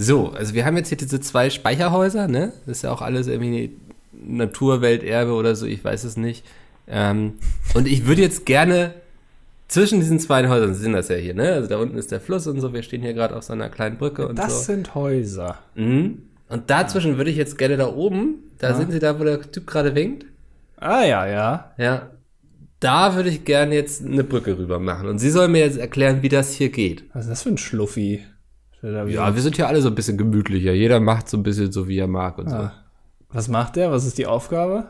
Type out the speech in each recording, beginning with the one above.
So, also wir haben jetzt hier diese zwei Speicherhäuser, ne? Das ist ja auch alles irgendwie Naturwelterbe oder so, ich weiß es nicht. Ähm, und ich würde jetzt gerne zwischen diesen zwei Häusern sind das ja hier, ne? Also da unten ist der Fluss und so. Wir stehen hier gerade auf so einer kleinen Brücke und Das so. sind Häuser. Mhm. Und dazwischen würde ich jetzt gerne da oben, da sind sie da, wo der Typ gerade winkt. Ah ja, ja. Ja. Da würde ich gerne jetzt eine Brücke rüber machen. Und sie soll mir jetzt erklären, wie das hier geht. Was ist das für ein Schluffi? Ja, wir sind hier alle so ein bisschen gemütlicher. Jeder macht so ein bisschen so, wie er mag und Ah. Was macht der? Was ist die Aufgabe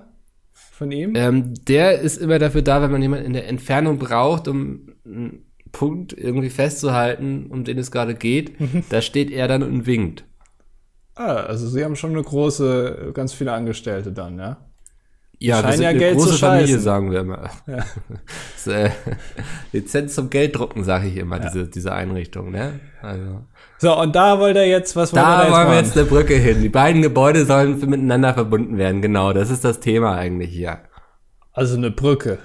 von ihm? so. Ähm, der ist immer dafür da, wenn man jemanden in der Entfernung braucht, um einen Punkt irgendwie festzuhalten, um den es gerade geht. da steht er dann und winkt. Ah, also sie haben schon eine große, ganz viele Angestellte dann, ja? Ja, Scheinen wir sind ja eine Geld zu große Familie, sagen wir immer. Ja. Das, äh, Lizenz zum Gelddrucken, sage ich immer, diese, diese Einrichtung, ne? Also. So, und da wollt er jetzt, was wollt Da er wollen wir machen? jetzt eine Brücke hin. Die beiden Gebäude sollen miteinander verbunden werden, genau. Das ist das Thema eigentlich hier. Also eine Brücke.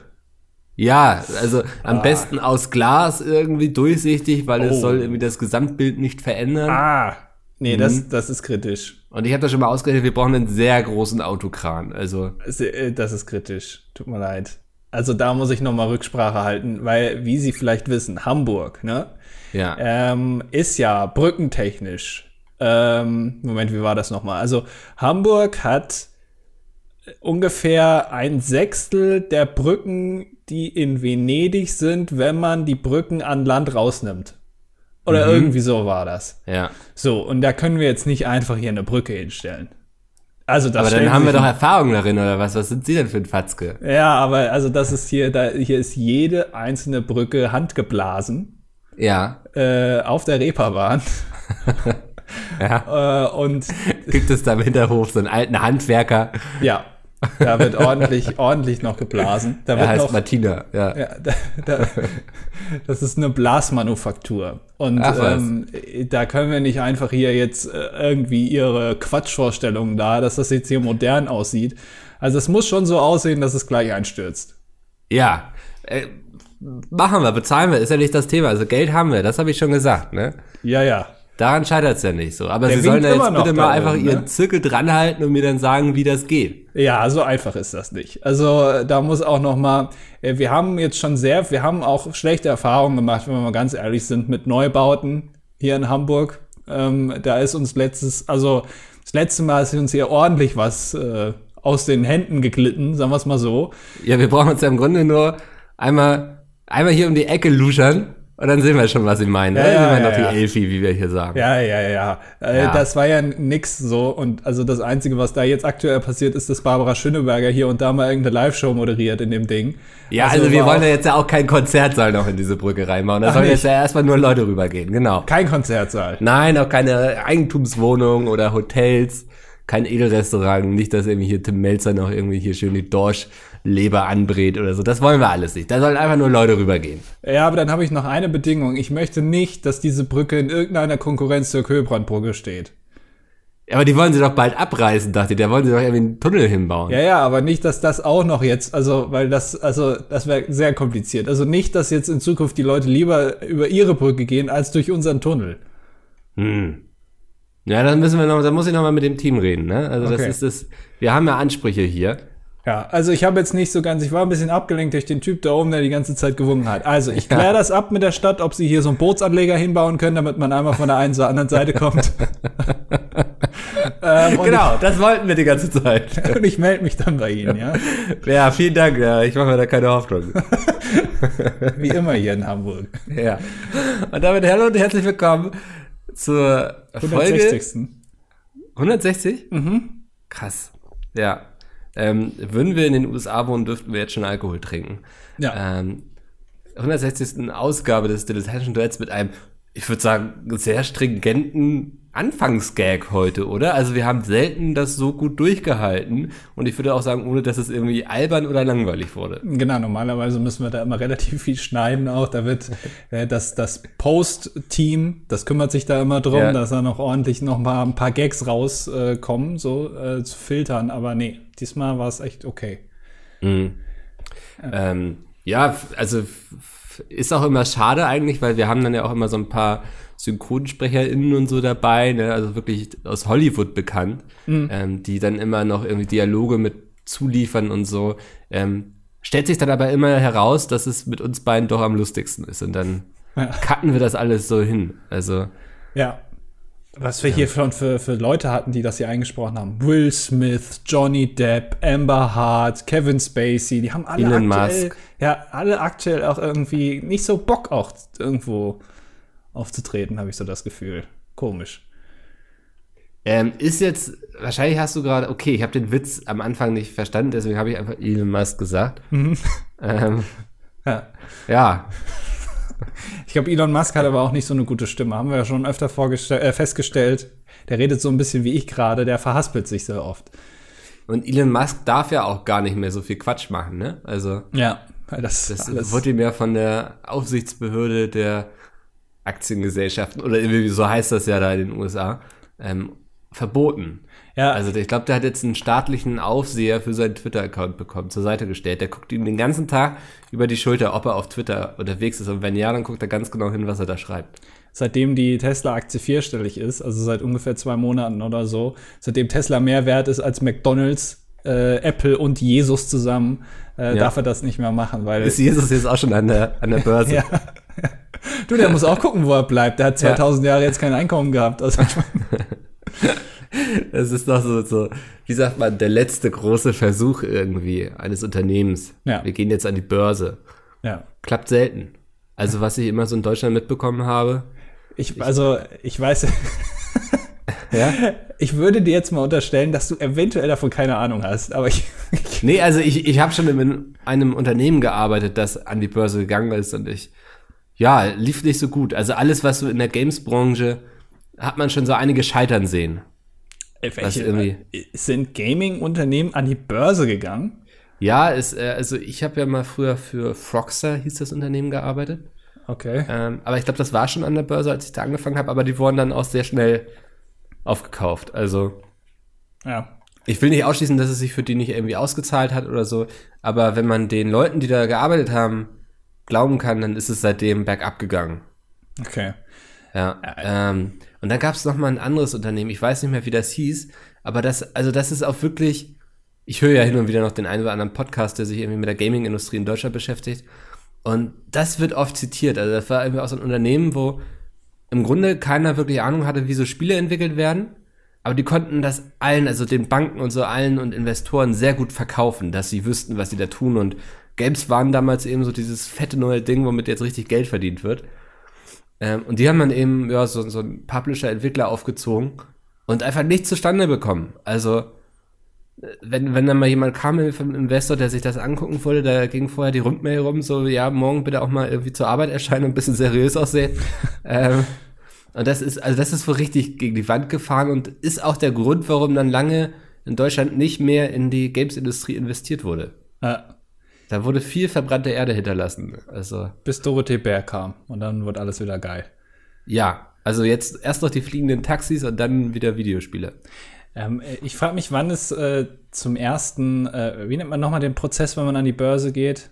Ja, also am besten aus Glas irgendwie durchsichtig, weil Oh. es soll irgendwie das Gesamtbild nicht verändern. Ah. Nee, Mhm. das, das ist kritisch. Und ich habe da schon mal ausgerechnet, wir brauchen einen sehr großen Autokran. Also Das, äh, Das ist kritisch. Tut mir leid. Also da muss ich nochmal Rücksprache halten, weil, wie Sie vielleicht wissen, Hamburg, ne? Ja, ähm, ist ja brückentechnisch. Ähm, Moment, wie war das nochmal? Also Hamburg hat ungefähr ein Sechstel der Brücken, die in Venedig sind, wenn man die Brücken an Land rausnimmt. Oder irgendwie so war das. ja. So, und da können wir jetzt nicht einfach hier eine Brücke hinstellen. Also das Aber dann haben wir doch Erfahrung darin, oder was? Was sind Sie denn für ein Fatzke? Ja, aber also das ist hier, da, hier ist jede einzelne Brücke handgeblasen Ja, äh, auf der Reeperbahn. ja. äh, und Gibt es da im Hinterhof so einen alten Handwerker, ja, da wird ordentlich, ordentlich noch geblasen. Da wird heißt noch, Martina. Ja. ja, da, da, das ist eine Blasmanufaktur. Und Ach ähm, da können wir nicht einfach hier jetzt äh, irgendwie ihre Quatschvorstellungen da, dass das jetzt hier modern aussieht. Also es muss schon so aussehen, dass es gleich einstürzt. Ja, äh, machen wir, bezahlen wir, ist ja nicht das Thema. Also Geld haben wir, das habe ich schon gesagt, ne? Ja, ja. Daran scheitert es ja nicht so. Aber Der Sie sollen immer jetzt bitte mal einfach oben, Ihren ne? Zirkel dranhalten und mir dann sagen, wie das geht. Ja, so einfach ist das nicht. Also äh, da muss auch noch mal, äh, wir haben jetzt schon sehr, wir haben auch schlechte Erfahrungen gemacht, wenn wir mal ganz ehrlich sind, mit Neubauten hier in Hamburg. Ähm, da ist uns letztes, also das letzte Mal ist uns hier ordentlich was äh, aus den Händen geglitten, sagen wir es mal so. Ja, wir brauchen uns ja im Grunde nur einmal, einmal hier um die Ecke luschern und dann sehen wir schon, was Sie meinen. Ja, Ja, ja, ja, wir ja, noch die Elfi, wie wir hier sagen. Ja, ja, ja. Äh, Ja. Das war ja nix so. Und also das Einzige, was da jetzt aktuell passiert, ist, dass Barbara Schöneberger hier und da mal irgendeine Live-Show moderiert in dem Ding. Ja, also, wir war wollen ja jetzt ja auch keinen Konzertsaal noch in diese Brücke reinbauen. Da sollen jetzt ja erstmal nur Leute rübergehen, genau. kein Konzertsaal. Nein, auch keine Eigentumswohnungen oder Hotels, kein Edelrestaurant, nicht, dass irgendwie hier Tim Melzer noch irgendwie hier schön die Dorschleber anbrät oder so. Das wollen wir alles nicht. Da sollen einfach nur Leute rübergehen. Ja, aber dann habe ich noch eine Bedingung. Ich möchte nicht, dass diese Brücke in irgendeiner Konkurrenz zur Köhlbrandbrücke steht. Aber die wollen sie doch bald abreißen, dachte ich. Da wollen sie doch irgendwie einen Tunnel hinbauen. Ja, ja, aber nicht, dass das auch noch jetzt, also, weil das, also, das wäre sehr kompliziert. Also nicht, dass jetzt in Zukunft die Leute lieber über ihre Brücke gehen, als durch unseren Tunnel. Hm. Ja, dann müssen wir noch, dann muss ich noch mal mit dem Team reden, ne? Also Okay. das ist das, wir haben ja Ansprüche hier. Ja, also ich habe jetzt nicht so ganz, ich war ein bisschen abgelenkt durch den Typ da oben, der die ganze Zeit gewungen hat. Also ich kläre das ab mit der Stadt, ob sie hier so einen Bootsanleger hinbauen können, damit man einmal von der einen zur anderen Seite kommt. ähm, Genau, das wollten wir die ganze Zeit. Ich, und ich melde mich dann bei Ihnen, ja. Ja, vielen Dank. Ja, ich mache mir da keine Hoffnung. Wie immer hier in Hamburg. ja. Und damit hallo und herzlich willkommen zur Folge 160. 160? Mhm. Krass. Ja. Ähm, würden wir in den USA wohnen, dürften wir jetzt schon Alkohol trinken. Ja. Ähm, 160. Ausgabe des Dilettantischen Duets mit einem, ich würde sagen, sehr stringenten Anfangsgag heute, oder? Also wir haben selten das so gut durchgehalten und ich würde auch sagen, ohne dass es irgendwie albern oder langweilig wurde. Genau, normalerweise müssen wir da immer relativ viel schneiden auch. Da wird äh, das, das Post-Team, das kümmert sich da immer drum, Ja. dass da noch ordentlich noch mal ein paar Gags rauskommen, äh, so äh, zu filtern. Aber nee, diesmal war es echt okay. Ähm, ja, also ist auch immer schade eigentlich, weil wir haben dann ja auch immer so ein paar SynchronsprecherInnen und so dabei, ne? also wirklich aus Hollywood bekannt, Mhm. ähm, die dann immer noch irgendwie Dialoge mit zuliefern und so. Ähm, stellt sich dann aber immer heraus, dass es mit uns beiden doch am lustigsten ist und dann Ja. cutten wir das alles so hin. Also, Ja. Was wir hier schon für, für Leute hatten, die das hier eingesprochen haben. Will Smith, Johnny Depp, Amber Hart, Kevin Spacey, die haben alle Elon aktuell, Musk. ja, alle aktuell auch irgendwie nicht so Bock auch irgendwo aufzutreten, habe ich so das Gefühl. Komisch. ähm, ist jetzt, wahrscheinlich hast du gerade, okay, ich habe den Witz am Anfang nicht verstanden, deswegen habe ich einfach Elon Musk gesagt. Mhm. Ähm, Ja. ja, Ich glaube, Elon Musk hat aber auch nicht so eine gute Stimme. Haben wir ja schon öfter äh, festgestellt. Der redet so ein bisschen wie ich gerade, der verhaspelt sich sehr oft. und Elon Musk darf ja auch gar nicht mehr so viel Quatsch machen, ne? Also, Ja, das, das wurde ihm ja von der Aufsichtsbehörde der Aktiengesellschaften, oder irgendwie so heißt das ja da in den USA, ähm, verboten. ja, Also ich glaube, der hat jetzt einen staatlichen Aufseher für seinen Twitter-Account bekommen, zur Seite gestellt. Der guckt ihm den ganzen Tag über die Schulter, ob er auf Twitter unterwegs ist. Und wenn ja, dann guckt er ganz genau hin, was er da schreibt. seitdem die Tesla-Aktie vierstellig ist, also seit ungefähr zwei Monaten oder so, seitdem Tesla mehr wert ist als McDonalds, äh, Apple und Jesus zusammen, äh, Ja. darf er das nicht mehr machen, weil Ist Jesus jetzt auch schon an der, an der Börse? ja. Du, der muss auch gucken, wo er bleibt. Der hat 2000 Jahre jetzt kein Einkommen gehabt. Also, ich Es ist doch so, so, wie sagt man, der letzte große Versuch irgendwie eines Unternehmens. Ja. Wir gehen jetzt an die Börse. ja. Klappt selten. Also was ich immer so in Deutschland mitbekommen habe. Ich, also, ich weiß, Ja? ich würde dir jetzt mal unterstellen, dass du eventuell davon keine Ahnung hast, aber ich, Nee, also ich, ich habe schon in einem Unternehmen gearbeitet, das an die Börse gegangen ist und ich, ja, lief nicht so gut. Also alles, was so in der Games-Branche, hat man schon so einige scheitern sehen. welche, irgendwie- sind Gaming-Unternehmen an die Börse gegangen? Ja, ist, äh, also ich habe ja mal früher für Froxer, hieß das Unternehmen, gearbeitet. Okay. Ähm, aber ich glaube, das war schon an der Börse, als ich da angefangen habe, aber die wurden dann auch sehr schnell aufgekauft. Also Ja. ich will nicht ausschließen, dass es sich für die nicht irgendwie ausgezahlt hat oder so, aber wenn man den Leuten, die da gearbeitet haben, glauben kann, dann ist es seitdem bergab gegangen. Okay. Ja. Ähm, und dann gab es noch mal ein anderes Unternehmen, ich weiß nicht mehr, wie das hieß, aber das, also das ist auch wirklich, ich höre ja hin und wieder noch den einen oder anderen Podcast, der sich irgendwie mit der Gaming-Industrie in Deutschland beschäftigt. Und das wird oft zitiert. Also das war irgendwie auch so ein Unternehmen, wo im Grunde keiner wirklich Ahnung hatte, wie so Spiele entwickelt werden. Aber die konnten das allen, also den Banken und so allen und Investoren sehr gut verkaufen, dass sie wüssten, was sie da tun. Und Games waren damals eben so dieses fette neue Ding, womit jetzt richtig Geld verdient wird. Ähm, und die haben dann eben ja, so, so einen Publisher-Entwickler aufgezogen und einfach nichts zustande bekommen. Also, äh, wenn, wenn dann mal jemand kam vom Investor, der sich das angucken wollte, da ging vorher die Rundmail rum, so, ja, morgen bitte auch mal irgendwie zur Arbeit erscheinen und ein bisschen seriös aussehen. ähm, und das ist, also das ist wohl richtig gegen die Wand gefahren und ist auch der Grund, warum dann lange in Deutschland nicht mehr in die Games-Industrie investiert wurde. Ja. Da wurde viel verbrannte Erde hinterlassen. Also, Bis Dorothee Bär kam und dann wird alles wieder geil. ja. Also jetzt erst noch die fliegenden Taxis und dann wieder Videospiele. Ähm, ich frage mich, wann es äh, zum ersten, äh, wie nennt man nochmal den Prozess, wenn man an die Börse geht?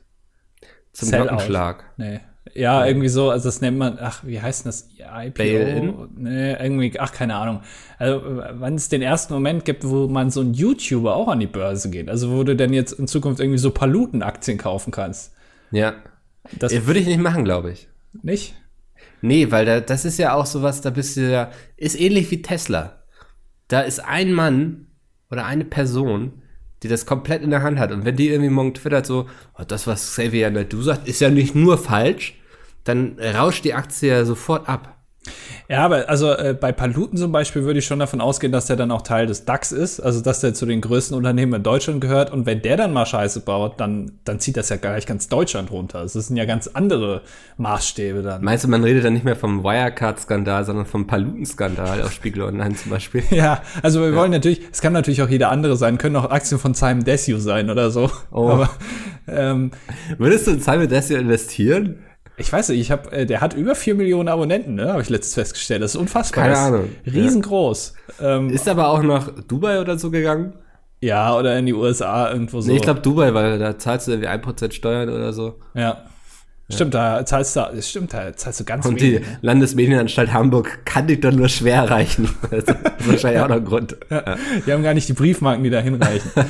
Zum Sellout. Glockenschlag. Nee. Ja, irgendwie so, also das nennt man, ach, wie heißt denn das? IPO? Bail-in? Nee, irgendwie, ach, keine Ahnung. Also, wann es den ersten Moment gibt, wo man so ein YouTuber auch an die Börse geht. Also, wo du denn jetzt in Zukunft irgendwie so Paluten-Aktien kaufen kannst. Ja. Das Würde ich nicht machen, glaube ich. nicht? Nee, weil da, das ist ja auch sowas, da bist du ja, ist ähnlich wie Tesla. Da ist ein Mann oder eine Person, die das komplett in der Hand hat. Und wenn die irgendwie morgen twittert so, oh, das, was Xavier Nadu sagt, ist ja nicht nur falsch, dann rauscht die Aktie ja sofort ab. Ja, aber also äh, bei Paluten zum Beispiel würde ich schon davon ausgehen, dass der dann auch Teil des DAX ist, also dass der zu den größten Unternehmen in Deutschland gehört. Und wenn der dann mal Scheiße baut, dann, dann zieht das ja gleich ganz Deutschland runter. Also Das sind ja ganz andere Maßstäbe dann. Meinst du, man redet dann nicht mehr vom Wirecard-Skandal, sondern vom Paluten-Skandal auf Spiegel Online zum Beispiel? Ja, also wir wollen natürlich, es kann natürlich auch jeder andere sein, können auch Aktien von Simon Desue sein oder so. Oh. Aber ähm, Würdest du in Simon Desio investieren? Ich weiß nicht, ich habe, äh, der hat über vier Millionen Abonnenten, ne? Habe ich letztens festgestellt. Das ist unfassbar. Keine Ahnung. Riesengroß. Ähm, Ist aber auch nach Dubai oder so gegangen? ja, oder in die USA irgendwo so. Nee, ich glaube Dubai, weil da zahlst du irgendwie 1% Steuern oder so. ja. Stimmt, da zahlst du, stimmt, da zahlst du ganz Und die wenig. ne? Landesmedienanstalt Hamburg kann dich doch nur schwer erreichen. Das ist wahrscheinlich auch noch ein Grund. Die haben gar nicht die Briefmarken, die da hinreichen.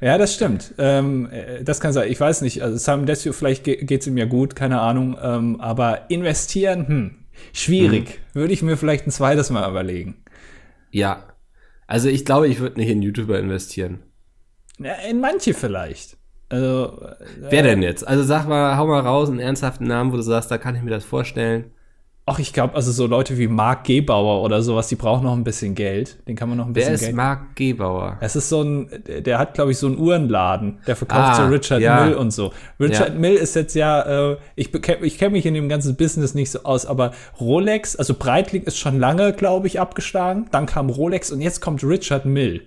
ja, das stimmt. Ähm, äh, das kann sein. Ich weiß nicht. Also Simon Desio, vielleicht ge geht's ihm ja gut, keine Ahnung. Ähm, aber investieren, hm, schwierig. Würde ich mir vielleicht ein zweites Mal überlegen. Ja. Also ich glaube, ich würde nicht in YouTuber investieren. Ja, in manche vielleicht. Also, äh, Wer denn jetzt? Also sag mal, hau mal raus einen ernsthaften Namen, wo du sagst, da kann ich mir das vorstellen. Ach, ich glaube, also so Leute wie Mark Gebauer oder sowas, die brauchen noch ein bisschen Geld. Den kann man noch ein Wer bisschen ist Geld. Marc Gebauer? Es ist so ein, der hat, glaube ich, so einen Uhrenladen. Der verkauft Ah, so Richard ja. Mill und so. Richard Ja. Mill ist jetzt ja, äh, ich, ich kenne mich in dem ganzen Business nicht so aus, aber Rolex, also Breitling ist schon lange, glaube ich, abgeschlagen. Dann kam Rolex und jetzt kommt Richard Mill.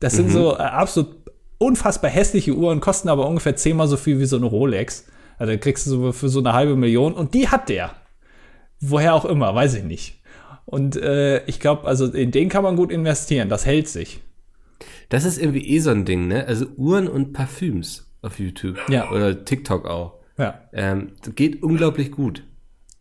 Das Mhm. sind so äh, absolut unfassbar hässliche Uhren, kosten aber ungefähr zehnmal so viel wie so eine Rolex. Also da kriegst du so für so eine halbe Million und die hat der. Woher auch immer, weiß ich nicht. Und äh, ich glaube, also in den kann man gut investieren, das hält sich. Das ist irgendwie eh so ein Ding, ne? Also Uhren und Parfüms auf YouTube. Ja. Oder TikTok auch. Ja. Ähm, geht unglaublich gut.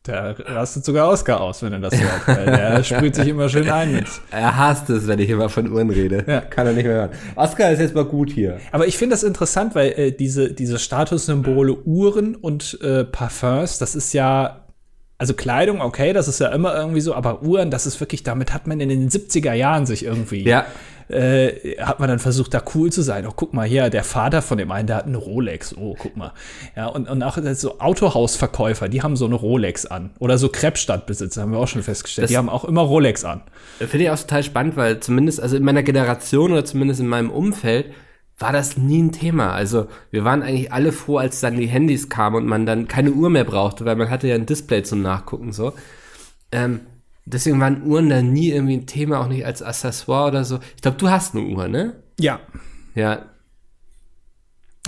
Da rastet sogar Oscar aus, wenn er das hört. Weil der sprüht sich immer schön ein mit. Er hasst es, wenn ich immer von Uhren rede. Ja. Kann er nicht mehr hören. Oscar ist jetzt mal gut hier. Aber ich finde das interessant, weil äh, diese, diese Statussymbole Uhren und äh, Parfums, das ist ja, also Kleidung, okay, das ist ja immer irgendwie so, aber Uhren, das ist wirklich, damit hat man in den 70er Jahren sich irgendwie, Ja. äh, hat man dann versucht, da cool zu sein. Oh, guck mal hier, der Vater von dem einen, der hat eine Rolex. Oh, guck mal. Ja, und, und auch so Autohausverkäufer, die haben so eine Rolex an. Oder so Krebsstadtbesitzer, haben wir auch schon festgestellt. Das- die haben auch immer Rolex an. Finde ich auch total spannend, weil zumindest, also in meiner Generation oder zumindest in meinem Umfeld, war das nie ein Thema. Also wir waren eigentlich alle froh, als dann die Handys kamen und man dann keine Uhr mehr brauchte, weil man hatte ja ein Display zum Nachgucken so. Ähm, deswegen waren Uhren da nie irgendwie ein Thema, auch nicht als Accessoire oder so. Ich glaube, du hast eine Uhr, ne? Ja. Ja.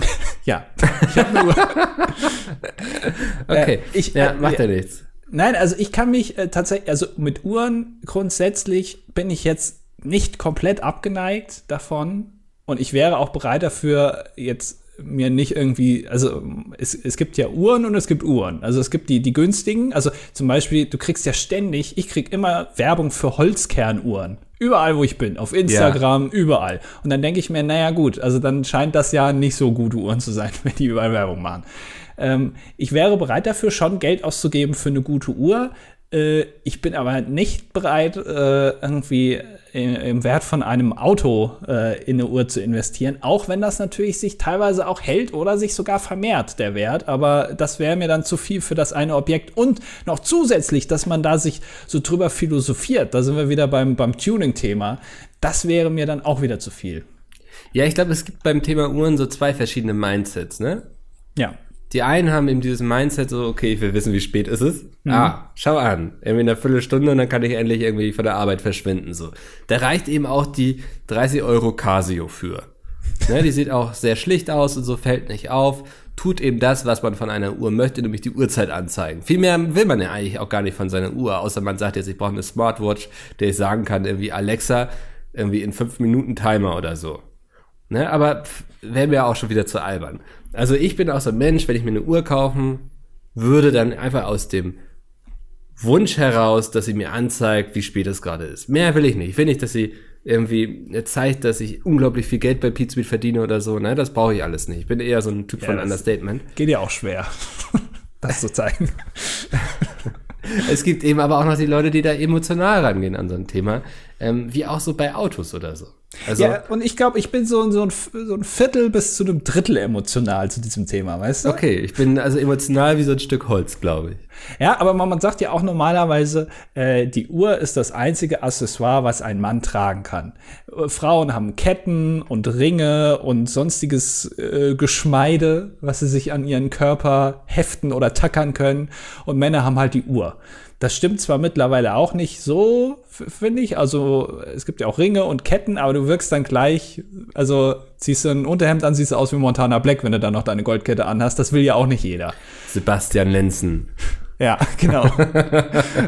Ja. Ich habe eine Uhr. Okay. Äh, ich- ja, äh, macht ja. ja nichts. Nein, also ich kann mich äh, tatsächlich, also mit Uhren grundsätzlich bin ich jetzt nicht komplett abgeneigt davon und ich wäre auch bereit dafür, jetzt mir nicht irgendwie, also es, es gibt ja Uhren und es gibt Uhren. Also es gibt die, die günstigen, also zum Beispiel, du kriegst ja ständig, ich krieg immer Werbung für Holzkernuhren. Überall, wo ich bin, auf Instagram, überall. Und dann denke ich mir, naja gut, also dann scheint das ja nicht so gute Uhren zu sein, wenn die überall Werbung machen. Ähm, ich wäre bereit dafür, schon Geld auszugeben für eine gute Uhr. Äh, ich bin aber nicht bereit, äh, irgendwie im, Wert von einem Auto äh, in eine Uhr zu investieren, auch wenn das natürlich sich teilweise auch hält oder sich sogar vermehrt, der Wert. Aber das wäre mir dann zu viel für das eine Objekt. Und noch zusätzlich, dass man da sich so drüber philosophiert, da sind wir wieder beim, beim Tuning-Thema, das wäre mir dann auch wieder zu viel. Ja, ich glaube, es gibt beim Thema Uhren so zwei verschiedene Mindsets, ne? Ja. Die einen haben eben dieses Mindset so, okay, ich will wissen, wie spät ist es. Ah, schau an. Irgendwie in einer Viertelstunde und dann kann ich endlich irgendwie von der Arbeit verschwinden, so. Da reicht eben auch die 30 Euro Casio für. Ne, die sieht auch sehr schlicht aus und so fällt nicht auf. Tut eben das, was man von einer Uhr möchte, nämlich die Uhrzeit anzeigen. Viel mehr will man ja eigentlich auch gar nicht von seiner Uhr, außer man sagt jetzt, ich brauche eine Smartwatch, der ich sagen kann, irgendwie Alexa, irgendwie in fünf Minuten Timer oder so. Ne, aber wäre mir auch schon wieder zu albern. Also ich bin auch so ein Mensch, wenn ich mir eine Uhr kaufen würde, dann einfach aus dem Wunsch heraus, dass sie mir anzeigt, wie spät es gerade ist. Mehr will ich nicht. Ich will nicht, dass sie irgendwie zeigt, dass ich unglaublich viel Geld bei Pizmeet verdiene oder so. Ne, das brauche ich alles nicht. Ich bin eher so ein Typ Ja, von Understatement. Geht ja auch schwer, das zu zeigen. Es gibt eben aber auch noch die Leute, die da emotional rangehen an so ein Thema, ähm, wie auch so bei Autos oder so. Also Ja, und ich glaube, ich bin so, so, ein, so ein Viertel bis zu einem Drittel emotional zu diesem Thema, weißt du? okay, ich bin also emotional wie so ein Stück Holz, glaube ich. Ja, aber man, man sagt ja auch normalerweise, äh, die Uhr ist das einzige Accessoire, was ein Mann tragen kann. Äh, Frauen haben Ketten und Ringe und sonstiges äh, Geschmeide, was sie sich an ihren Körper heften oder tackern können. Und Männer haben halt die Uhr. Das stimmt zwar mittlerweile auch nicht so, finde ich. Also es gibt ja auch Ringe und Ketten, aber du wirkst dann gleich, also ziehst du ein Unterhemd an, siehst du aus wie Montana Black, wenn du dann noch deine Goldkette anhast. Das will ja auch nicht jeder. Sebastian Lenzen. Ja, genau.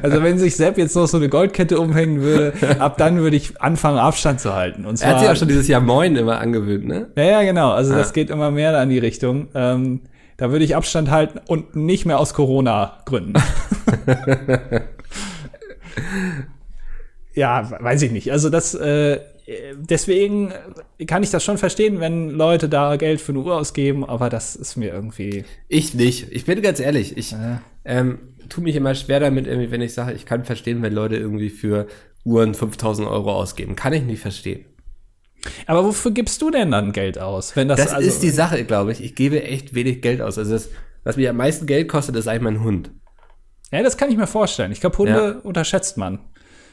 also wenn sich Sepp jetzt noch so eine Goldkette umhängen würde, ab dann würde ich anfangen, Abstand zu halten. Und zwar, Er hat sich auch schon dieses Jahr Moin immer angewöhnt, ne? ja, ja, genau. Also das Ah. geht immer mehr in die Richtung. Ähm, Da würde ich Abstand halten und nicht mehr aus Corona-Gründen. ja, weiß ich nicht. Also das, äh, deswegen kann ich das schon verstehen, wenn Leute da Geld für eine Uhr ausgeben, aber das ist mir irgendwie. Ich nicht. Ich bin ganz ehrlich. Ich Ja. ähm, tue mich immer schwer damit, irgendwie, wenn ich sage, ich kann verstehen, wenn Leute irgendwie für Uhren 5000 Euro ausgeben. Kann ich nicht verstehen. Aber wofür gibst du denn dann Geld aus? Wenn das, Das also, ist die Sache, glaube ich. Ich gebe echt wenig Geld aus. Also das, was mir am meisten Geld kostet, ist eigentlich mein Hund. Ja, das kann ich mir vorstellen. Ich glaube, Hunde Ja. unterschätzt man.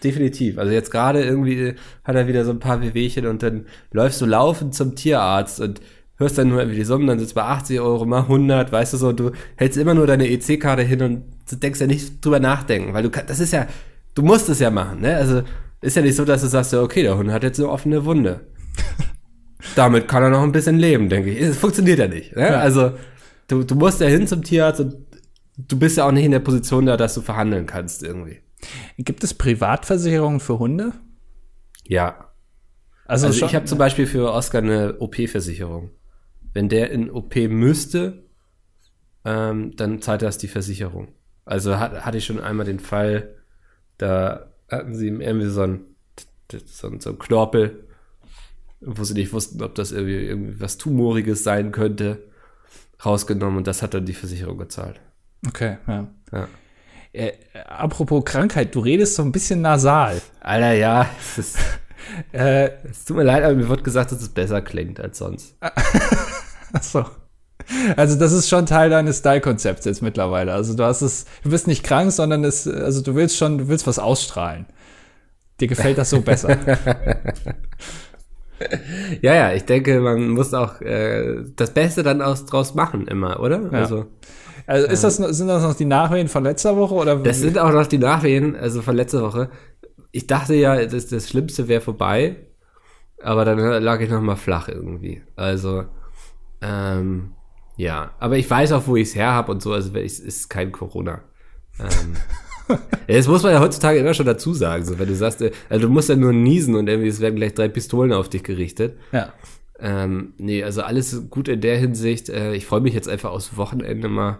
Definitiv. Also jetzt gerade irgendwie hat er wieder so ein paar Wehwehchen und dann läufst du laufend zum Tierarzt und hörst dann nur irgendwie die Summen, dann sitzt bei 80 Euro mal 100, weißt du so, du hältst immer nur deine EC-Karte hin und denkst ja nicht drüber nachdenken, weil du kann, das ist ja, du musst es ja machen, ne? Also ist ja nicht so, dass du sagst, ja, okay, der Hund hat jetzt eine offene Wunde. Damit kann er noch ein bisschen leben, denke ich. Es funktioniert ja nicht. Ne? Ja. Also du, du musst ja hin zum Tierarzt und du bist ja auch nicht in der Position da, dass du verhandeln kannst irgendwie. Gibt es Privatversicherungen für Hunde? Ja, Also, Also schon, ich habe zum Beispiel für Oscar eine OP-Versicherung. Wenn der in OP müsste, ähm, dann zahlt das die Versicherung. Also hat, hatte ich schon einmal den Fall, da hatten sie ihm irgendwie so ein, so ein, so ein Knorpel, wo sie nicht wussten, ob das irgendwie, irgendwie was Tumoriges sein könnte, rausgenommen und das hat dann die Versicherung gezahlt. Okay, ja. Ja. Äh, apropos Krankheit, du redest so ein bisschen nasal. Alter, ja, es, ist, Äh, es tut mir leid, aber mir wird gesagt, dass es besser klingt als sonst. Achso. Also das ist schon Teil deines Style-Konzepts jetzt mittlerweile. Also du hast es, du bist nicht krank, sondern es, also du willst schon, du willst was ausstrahlen. Dir gefällt das so besser. Ja, ja, ich denke, man muss auch äh, das Beste dann aus, draus machen immer, oder? Ja. Also Also ist das, sind das noch die Nachwehen von letzter Woche oder? das sind auch noch die Nachwehen, also von letzter Woche. Ich dachte ja, das, das Schlimmste wäre vorbei, aber dann lag ich noch mal flach irgendwie. Also ähm, ja, aber ich weiß auch, wo ich es her habe und so. Also es ist kein Corona. Ähm, das muss man ja heutzutage immer schon dazu sagen. So, wenn du sagst, äh, also du musst ja nur niesen und irgendwie es werden gleich drei Pistolen auf dich gerichtet. ja. Ähm, nee, also alles gut in der Hinsicht. Äh, ich freue mich jetzt einfach aufs Wochenende mal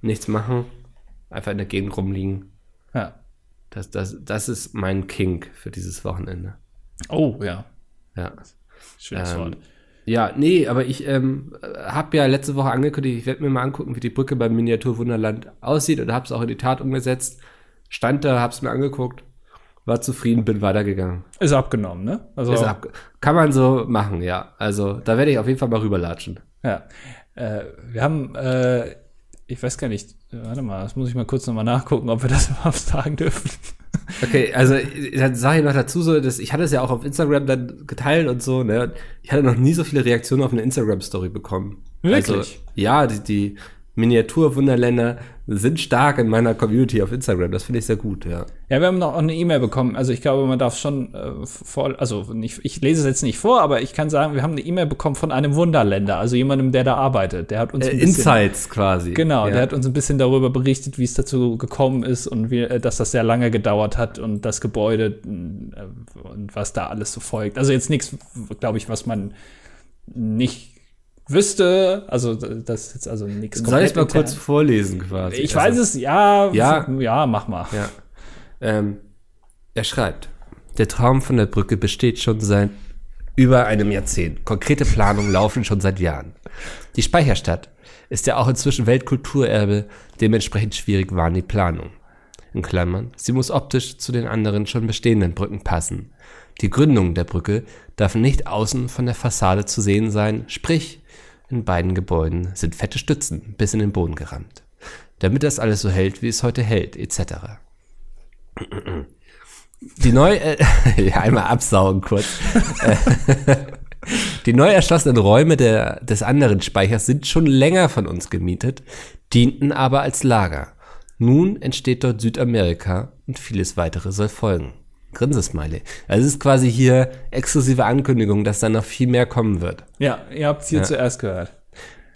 nichts machen. Einfach in der Gegend rumliegen. ja. Das, das, das ist mein Kink für dieses Wochenende. Oh, ja. Ja. Schönes Ähm, Wort. Ja, nee, aber ich ähm, habe ja letzte Woche angekündigt, ich werde mir mal angucken, wie die Brücke beim Miniaturwunderland aussieht und habe es auch in die Tat umgesetzt. Stand da, habe es mir angeguckt, war zufrieden, bin weitergegangen. Ist abgenommen, ne? Also, Ist ab, kann man so machen, ja. Also da werde ich auf jeden Fall mal rüberlatschen. ja. Äh, wir haben, äh, ich weiß gar nicht, warte mal, das muss ich mal kurz nochmal nachgucken, ob wir das überhaupt sagen dürfen. Okay, also dann sage ich noch dazu so, dass ich hatte es ja auch auf Instagram dann geteilt und so, ne? Ich hatte noch nie so viele Reaktionen auf eine Instagram-Story bekommen. Wirklich? Also, ja, die, die Miniatur-Wunderländer sind stark in meiner Community auf Instagram. Das finde ich sehr gut, ja. Ja, wir haben noch eine E-Mail bekommen. Also ich glaube, man darf schon äh, vor, also nicht, ich lese es jetzt nicht vor, aber ich kann sagen, wir haben eine E-Mail bekommen von einem Wunderländer, also jemandem, der da arbeitet. Der hat uns Äh, ein bisschen, Insights quasi. Genau, ja. der hat uns ein bisschen darüber berichtet, wie es dazu gekommen ist und wie, äh, dass das sehr lange gedauert hat und das Gebäude äh, und was da alles so folgt. Also jetzt nichts, glaube ich, was man nicht wüsste. Also das ist jetzt also nichts Soll ich mal intern. kurz vorlesen quasi? Ich Also- weiß es, ja, Ja. ja, mach mal. Ja. Ähm, er schreibt, der Traum von der Brücke besteht schon seit über einem Jahrzehnt. Konkrete Planungen laufen schon seit Jahren. Die Speicherstadt ist ja auch inzwischen Weltkulturerbe, dementsprechend schwierig waren die Planungen. In Klammern, sie muss optisch zu den anderen schon bestehenden Brücken passen. Die Gründung der Brücke darf nicht außen von der Fassade zu sehen sein, sprich, in beiden Gebäuden sind fette Stützen bis in den Boden gerammt. Damit das alles so hält, wie es heute hält, etc. Die neu, äh, einmal absaugen kurz. Die neu erschlossenen Räume der, des anderen Speichers sind schon länger von uns gemietet, dienten aber als Lager. Nun entsteht dort Südamerika und vieles weitere soll folgen. Grinsesmiley. Also es ist quasi hier exklusive Ankündigung, dass da noch viel mehr kommen wird. Ja, ihr habt es hier zuerst gehört.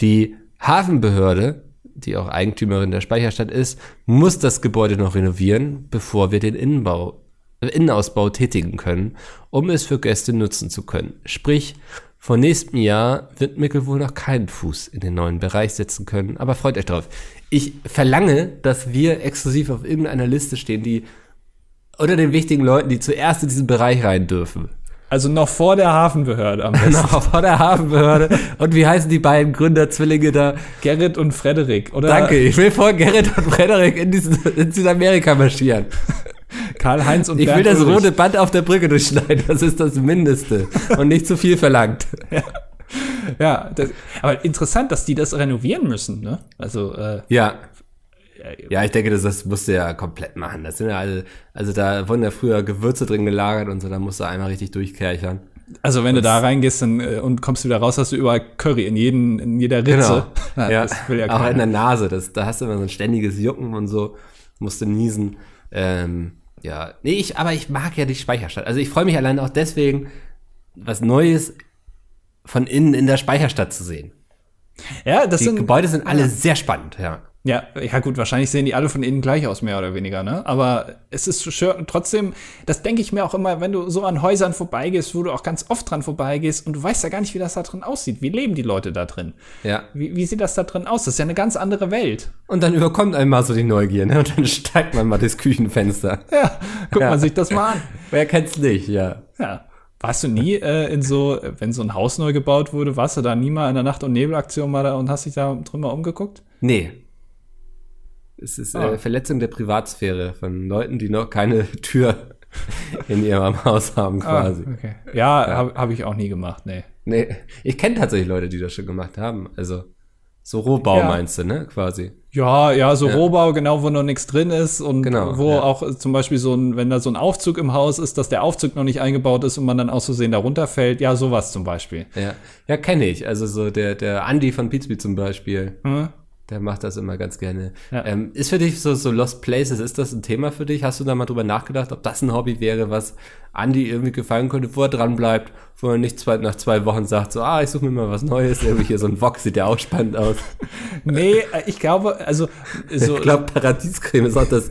Die Hafenbehörde, die auch Eigentümerin der Speicherstadt ist, muss das Gebäude noch renovieren, bevor wir den Innenbau, äh, Innenausbau tätigen können, um es für Gäste nutzen zu können. Sprich, Vor nächstem Jahr wird Mickel wohl noch keinen Fuß in den neuen Bereich setzen können, aber freut euch drauf. Ich verlange, dass wir exklusiv auf irgendeiner Liste stehen, die unter den wichtigen Leuten, die zuerst in diesen Bereich rein dürfen. Also noch vor der Hafenbehörde am besten. Genau, vor der Hafenbehörde. Und wie heißen die beiden Gründerzwillinge da? Gerrit und Frederik, oder? Danke, ich will vor Gerrit und Frederik in, diesen, in Südamerika marschieren. Karl-Heinz und Ich will Bernd das Ulrich. rote Band auf der Brücke durchschneiden, das ist das Mindeste. Und nicht zu viel verlangt. Ja, das, aber interessant, dass die das renovieren müssen, ne? Also, äh, Ja. Ja, ich denke, das, das musst du ja komplett machen. Das sind ja alle, also da wurden ja früher Gewürze drin gelagert und so, da musst du einmal richtig durchkerchern. also wenn du da reingehst dann, äh, und kommst wieder raus, hast du überall Curry in, jeden, in jeder Ritze. Genau. Ja, das will ja auch in der Nase. Das, da hast du immer so ein ständiges Jucken und so. Musst du niesen. Ähm, ja, nee, ich, aber ich mag ja die Speicherstadt. Also ich freue mich allein auch deswegen, was Neues von innen in der Speicherstadt zu sehen. Ja, das Die sind, Gebäude sind alle sehr spannend, ja. Ja, ja gut, wahrscheinlich sehen die alle von innen gleich aus, mehr oder weniger, ne? Aber es ist schön, trotzdem, das denke ich mir auch immer, wenn du so an Häusern vorbeigehst, wo du auch ganz oft dran vorbeigehst und du weißt ja gar nicht, wie das da drin aussieht. Wie leben die Leute da drin? Ja. Wie, wie sieht das da drin aus? Das ist ja eine ganz andere Welt. Und dann überkommt einem mal so die Neugier, ne? Und dann steigt man mal das Küchenfenster. Ja, guck Ja. man sich das mal an. Wer kennt's nicht, ja. Ja. Warst du nie äh, in so, wenn so ein Haus neu gebaut wurde, warst du da nie mal in der Nacht- und Nebelaktion mal da und hast dich da mal umgeguckt? Nee. Es ist Ah. äh, Verletzung der Privatsphäre von Leuten, die noch keine Tür in ihrem Haus haben, quasi. Ah, okay. Ja, habe hab ich auch nie gemacht, nee. Nee, ich kenne tatsächlich Leute, die das schon gemacht haben. Also, so Rohbau Ja. meinst du, ne? Quasi. Ja, ja, so Ja. Rohbau, genau, wo noch nichts drin ist und Genau, wo ja. auch äh, zum Beispiel so ein, wenn da so ein Aufzug im Haus ist, dass der Aufzug noch nicht eingebaut ist und man dann aus Versehen da runterfällt. Ja, sowas zum Beispiel. Ja, ja kenne ich. Also so der, der Andi von Pizby zum Beispiel, Hm? Der macht das immer ganz gerne. Ja. Ähm, ist für dich so, so Lost Places, ist das ein Thema für dich? Hast du da mal drüber nachgedacht, ob das ein Hobby wäre, was Andi irgendwie gefallen könnte, wo er dran bleibt, wo er nicht zwei, nach zwei Wochen sagt, so, ah, ich suche mir mal was Neues, irgendwie hier so ein Wok sieht ja auch spannend aus. Nee, äh, ich glaube, also so. Ich glaube, Paradiescreme ist auch das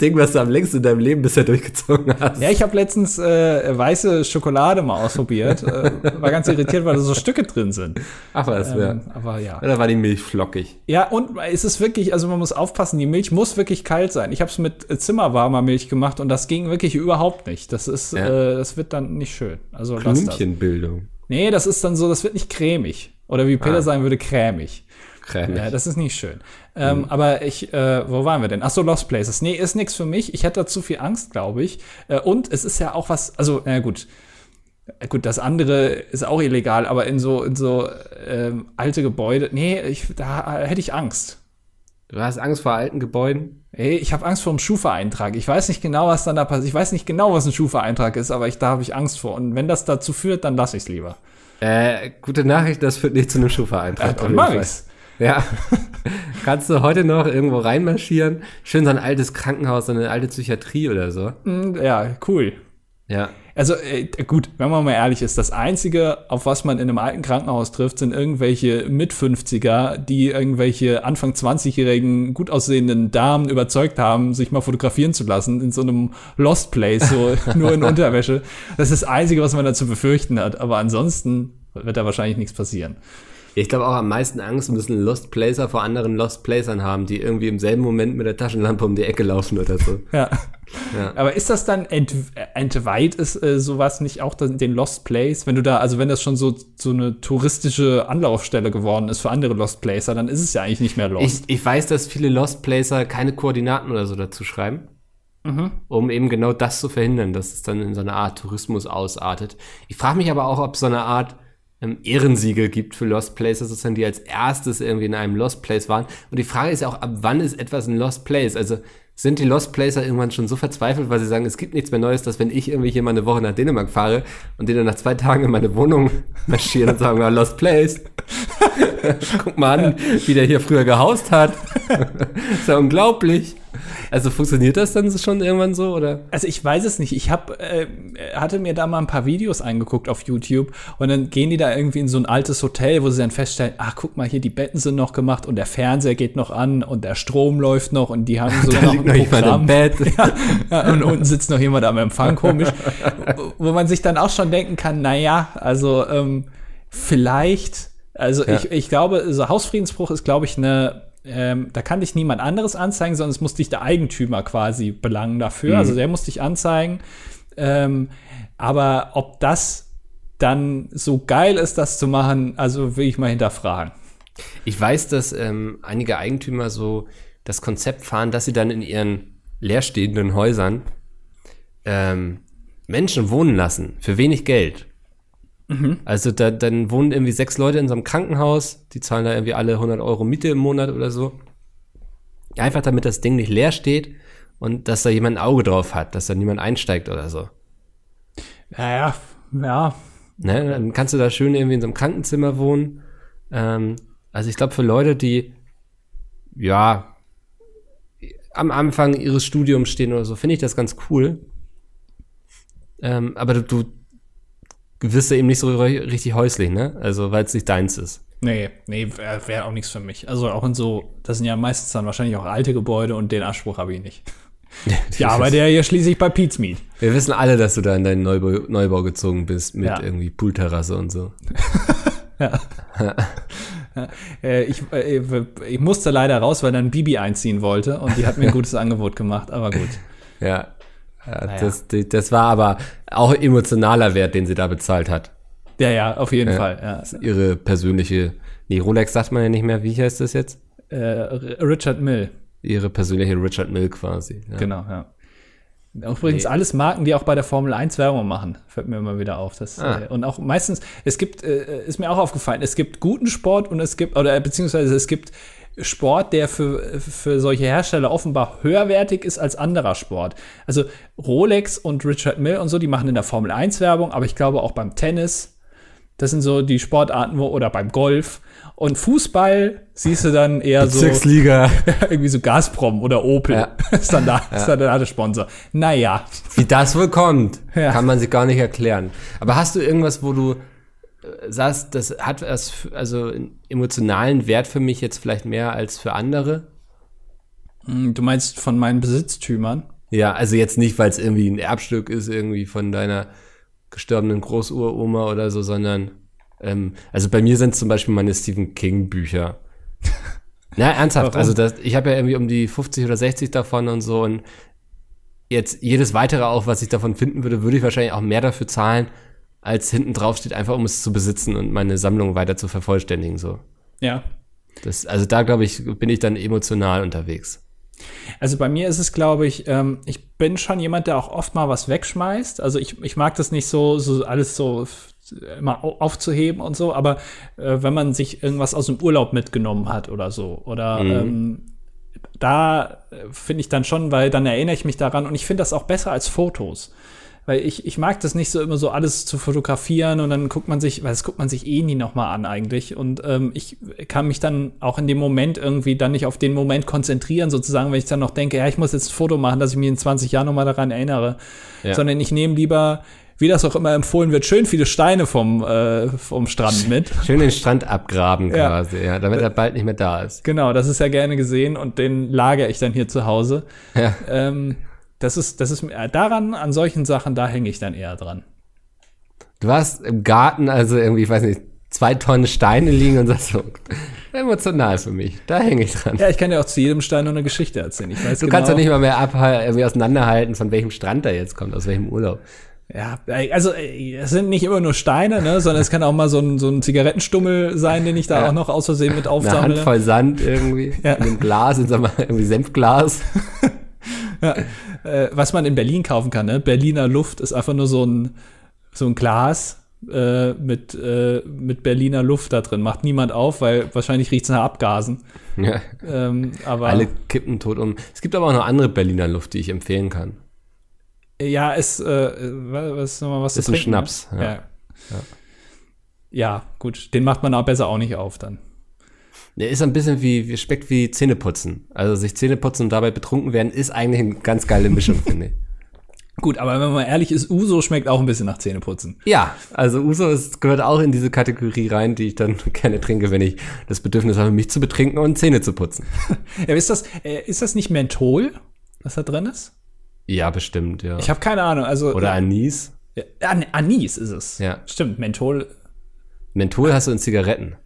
Ding, was du am längsten in deinem Leben bisher durchgezogen hast. Ja, ich habe letztens äh, weiße Schokolade mal ausprobiert. äh, war ganz irritiert, weil da so Stücke drin sind. Ach was, Ähm, ja. Aber ja. Da war die Milch flockig. Ja, und es ist wirklich, also man muss aufpassen, die Milch muss wirklich kalt sein. Ich habe es mit äh, zimmerwarmer Milch gemacht und das ging wirklich überhaupt nicht. Das ist, Ja. äh, das wird dann nicht schön. Also lass das. Klümpchenbildung. Nee, das ist dann so, das wird nicht cremig. Oder wie Peter Ah. sagen würde, cremig. Cremig. Ja, das ist nicht schön. Ähm, Aber ich, äh, wo waren wir denn? Ach so, Lost Places. Nee, ist nichts für mich. Ich hätte da zu viel Angst, glaube ich. Äh, und es ist ja auch was, also, na gut. Äh, Gut, das andere ist auch illegal, aber in so, in so ähm, alte Gebäude, nee, ich, da hätte ich Angst. Du hast Angst vor alten Gebäuden? Ey, ich habe Angst vor einem Schufa-Eintrag. Ich weiß nicht genau, was dann da passiert. Ich weiß nicht genau, was ein Schufa-Eintrag ist, aber ich, da habe ich Angst vor. Und wenn das dazu führt, dann lasse ich es lieber. Äh, gute Nachricht, das führt nicht zu einem Schufa-Eintrag. Auf dann mach ich's. Ja. Kannst du heute noch irgendwo reinmarschieren? Schön so ein altes Krankenhaus, so eine alte Psychiatrie oder so. Mm, Ja, cool. Ja. Also äh, gut, wenn man mal ehrlich ist, das Einzige, auf was man in einem alten Krankenhaus trifft, sind irgendwelche Mit-50er, die irgendwelche Anfang 20-jährigen, gut aussehenden Damen überzeugt haben, sich mal fotografieren zu lassen in so einem Lost Place, so nur in Unterwäsche. Das ist das Einzige, was man da zu befürchten hat. Aber ansonsten wird da wahrscheinlich nichts passieren. Ich glaube auch am meisten Angst müssen Lost Placer vor anderen Lost Placern haben, die irgendwie im selben Moment mit der Taschenlampe um die Ecke laufen oder so. Ja. Ja. Aber ist das dann ent, entweiht ist äh, sowas nicht auch den Lost Place? Wenn du da, also wenn das schon so, so eine touristische Anlaufstelle geworden ist für andere Lost Placer, dann ist es ja eigentlich nicht mehr Lost. Ich, ich weiß, dass viele Lost Placer keine Koordinaten oder so dazu schreiben. Um eben genau das zu verhindern, dass es dann in so eine Art Tourismus ausartet. Ich frage mich aber auch, ob so eine Art Ehrensiegel gibt für Lost Places, sozusagen, die als erstes irgendwie in einem Lost Place waren. Und die Frage ist ja auch, ab wann ist etwas ein Lost Place? Also sind die Lost Placer irgendwann schon so verzweifelt, weil sie sagen, es gibt nichts mehr Neues, dass wenn ich irgendwie hier mal eine Woche nach Dänemark fahre und die dann nach zwei Tagen in meine Wohnung marschieren und sagen, ja, Lost Place. Guck mal an, wie der hier früher gehaust hat. ist ja unglaublich. Also funktioniert das dann schon irgendwann so, oder? Also ich weiß es nicht. Ich hab, äh, hatte mir da mal ein paar Videos angeguckt auf YouTube und dann gehen die da irgendwie in so ein altes Hotel, wo sie dann feststellen, ach guck mal hier, die Betten sind noch gemacht und der Fernseher geht noch an und der Strom läuft noch und die haben so Da noch liegt ein noch Programm. im Bett. Ja, und unten sitzt noch jemand am Empfang, komisch. Wo man sich dann auch schon denken kann, naja, also ähm, vielleicht, also Ja. ich, ich glaube, so Hausfriedensbruch ist, glaube ich, eine, ähm, da kann dich niemand anderes anzeigen, sondern es muss dich der Eigentümer quasi belangen dafür. Mhm. Also der muss dich anzeigen. Ähm, aber ob das dann so geil ist, das zu machen, also will ich mal hinterfragen. Ich weiß, dass ähm, einige Eigentümer so das Konzept fahren, dass sie dann in ihren leerstehenden Häusern ähm, Menschen wohnen lassen für wenig Geld. Also da, dann wohnen irgendwie sechs Leute in so einem Krankenhaus, die zahlen da irgendwie alle 100 Euro Miete im Monat oder so. Einfach damit das Ding nicht leer steht und dass da jemand ein Auge drauf hat, dass da niemand einsteigt oder so. Naja, ja, Ne? Dann kannst du da schön irgendwie in so einem Krankenzimmer wohnen. Ähm, also ich glaube, für Leute, die ja am Anfang ihres Studiums stehen oder so, finde ich das ganz cool. Ähm, aber du, du wirst ja eben nicht so ri- richtig häuslich, ne? Also weil es nicht deins ist. Nee, nee, wäre wär auch nichts für mich. Also auch in so, das sind ja meistens dann wahrscheinlich auch alte Gebäude und den Anspruch habe ich nicht. Ja, aber der hier schließlich bei Pete's Meat. Wir wissen alle, dass du da in deinen Neubau, Neubau gezogen bist mit Ja. irgendwie Poolterrasse und so. Äh, ich, äh, ich musste leider raus, weil dann Bibi einziehen wollte und die hat mir ein gutes Angebot gemacht, aber gut. Ja. Ja das, die- das war aber auch emotionaler Wert, den sie da bezahlt hat. Ja, ja, auf jeden Fall. Ja. ihre persönliche, nee, Rolex sagt man ja nicht mehr, wie heißt das jetzt? Äh, Richard Mill, Ihre persönliche Richard Mill quasi. Ja. genau, ja. Übrigens Nee. alles Marken, die auch bei der Formel 1 Werbung machen, fällt mir immer wieder auf. Das, Ah. äh, und auch meistens, es gibt, äh, ist mir auch aufgefallen, es gibt guten Sport und es gibt, oder äh, beziehungsweise es gibt Sport, der für, für solche Hersteller offenbar höherwertig ist als anderer Sport. Also Rolex und Richard Mill und so, die machen in der Formel 1 Werbung, aber ich glaube auch beim Tennis, das sind so die Sportarten, wo, oder beim Golf. Und Fußball siehst du dann eher so Bezirksliga. irgendwie so Gazprom oder Opel. Ja. ist dann da, ist dann der Sponsor. Naja. Wie das wohl kommt, Ja. kann man sich gar nicht erklären. Aber hast du irgendwas, wo du sagst, das hat was, also einen emotionalen Wert für mich jetzt vielleicht mehr als für andere? Hm, Du meinst von meinen Besitztümern? Ja, also jetzt nicht, weil es irgendwie ein Erbstück ist, irgendwie von deiner gestorbenen Großuroma oder so, sondern ähm, also bei mir sind zum Beispiel meine Stephen King Bücher. Na, ernsthaft, Warum? also das, ich habe ja irgendwie um die 50 oder 60 davon und so und jetzt jedes weitere auch, was ich davon finden würde, würde ich wahrscheinlich auch mehr dafür zahlen, als hinten drauf steht, einfach um es zu besitzen und meine Sammlung weiter zu vervollständigen, so. Ja. Das, also da glaube ich, bin ich dann emotional unterwegs. Also bei mir ist es, glaube ich, ähm, ich bin schon jemand, der auch oft mal was wegschmeißt. Also ich, ich mag das nicht so, so alles so immer au- aufzuheben und so, aber äh, wenn man sich irgendwas aus dem Urlaub mitgenommen hat oder so, oder ähm, da äh, finde ich dann schon, weil dann erinnere ich mich daran und ich finde das auch besser als Fotos. Weil ich, ich mag das nicht so immer so alles zu fotografieren und dann guckt man sich, weil das guckt man sich eh nie nochmal an eigentlich. Und ähm, ich kann mich dann auch in dem Moment irgendwie dann nicht auf den Moment konzentrieren, sozusagen, wenn ich dann noch denke, ja, ich muss jetzt ein Foto machen, dass ich mich in 20 Jahren nochmal daran erinnere. Ja. Sondern ich nehme lieber, wie das auch immer empfohlen wird, schön viele Steine vom, äh, vom Strand mit. Schön den Strand abgraben Ja. quasi, ja, damit er bald nicht mehr da ist. Genau, das ist ja gerne gesehen und den lagere ich dann hier zu Hause. Ja. Ähm, das ist, das ist mir- daran, an solchen Sachen, da hänge ich dann eher dran. Du hast im Garten also irgendwie, ich weiß nicht, zwei Tonnen Steine liegen und sagst so, emotional für mich. Da hänge ich dran. Ja, ich kann ja auch zu jedem Stein noch eine Geschichte erzählen. Ich weiß du genau, kannst doch nicht mal mehr irgendwie auseinanderhalten, von welchem Strand er jetzt kommt, aus welchem Urlaub. Ja, also äh, es sind nicht immer nur Steine, ne, sondern es kann auch mal so ein, so ein Zigarettenstummel sein, den ich da Ja. auch noch aus Versehen mit Eine aufsammle. Handvoll Sand irgendwie, Ja. in einem Glas, in so einem irgendwie Senfglas. Äh, was man in Berlin kaufen kann, ne? Berliner Luft ist einfach nur so ein, so ein Glas äh, mit, äh, mit Berliner Luft da drin. Macht niemand auf, weil wahrscheinlich riecht es nach Abgasen. Ja. Ähm, aber Alle kippen tot um. Es gibt aber auch noch andere Berliner Luft, die ich empfehlen kann. ja, es äh, was, was, noch mal was Ist zu ein trinken, ne? Schnaps, ja. Ja. ja. Ja, gut, den macht man auch besser auch nicht auf dann. Der ist ein bisschen wie, wie schmeckt wie Zähneputzen. Also sich Zähneputzen und dabei betrunken werden, ist eigentlich eine ganz geile Mischung, finde ich. Gut, aber wenn man mal ehrlich ist, Uso schmeckt auch ein bisschen nach Zähneputzen. Ja, also Uso ist, gehört auch in diese Kategorie rein, die ich dann gerne trinke, wenn ich das Bedürfnis habe, mich zu betrinken und Zähne zu putzen. Ja, ist das, äh, ist das nicht Menthol, was da drin ist? Ja, bestimmt, ja. Ich habe keine Ahnung. Also Oder Anis. ja, An Anis ist es. Ja. Stimmt, Menthol. Menthol hast du in Zigaretten.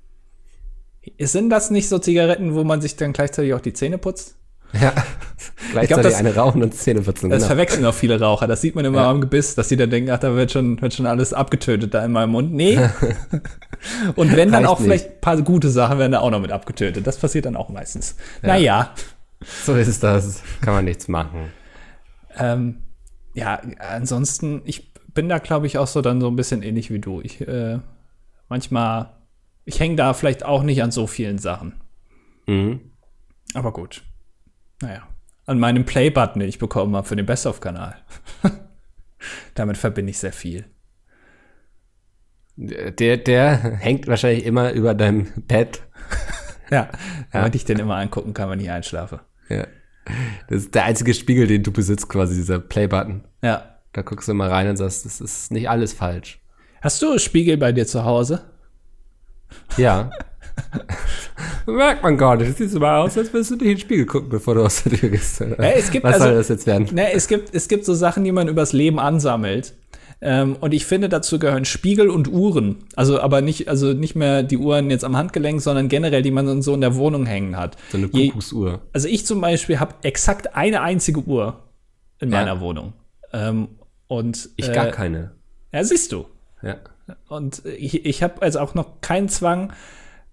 Sind das nicht so Zigaretten, wo man sich dann gleichzeitig auch die Zähne putzt? Ja, gleichzeitig das- eine rauchen und Zähne putzen. Das Genau. verwechseln auch viele Raucher. Das sieht man immer Ja. am Gebiss, dass die dann denken, ach, da wird schon, wird schon alles abgetötet da in meinem Mund. Nee. Und wenn dann Reicht auch nicht. vielleicht ein paar gute Sachen werden da auch noch mit abgetötet. Das passiert dann auch meistens. Naja. So ist das. Kann man nichts machen. Ähm, ja, ansonsten, ich bin da, glaube ich, auch so dann so ein bisschen ähnlich wie du. Ich, äh, manchmal, ich hänge da vielleicht auch nicht an so vielen Sachen. Mhm. Aber gut. Naja. An meinem Play-Button, den ich bekommen habe für den Best-of-Kanal. Damit verbinde ich sehr viel. Der, der hängt wahrscheinlich immer über deinem Bett. Ja, damit ich den immer angucken kann, wenn ich einschlafe. Ja. Das ist der einzige Spiegel, den du besitzt, quasi, dieser Play-Button. Ja. Da guckst du mal rein und sagst, das ist nicht alles falsch. Hast du Spiegel bei dir zu Hause? Ja. Merkt man gar nicht. Sieht so mal aus, als würdest du dich in den Spiegel gucken, bevor du aus der Tür gehst. Ja, es gibt Was also- soll das jetzt werden? Ne, es gibt, es gibt so Sachen, die man übers Leben ansammelt. Ähm, und ich finde, dazu gehören Spiegel und Uhren. Also, aber nicht, also nicht mehr die Uhren jetzt am Handgelenk, sondern generell, die man so in der Wohnung hängen hat. So eine Kuckucksuhr. Also ich zum Beispiel habe exakt eine einzige Uhr in Ja. meiner Wohnung. Ähm, und Ich äh, gar keine. Ja, siehst du. Ja. Und ich, ich habe also auch noch keinen Zwang,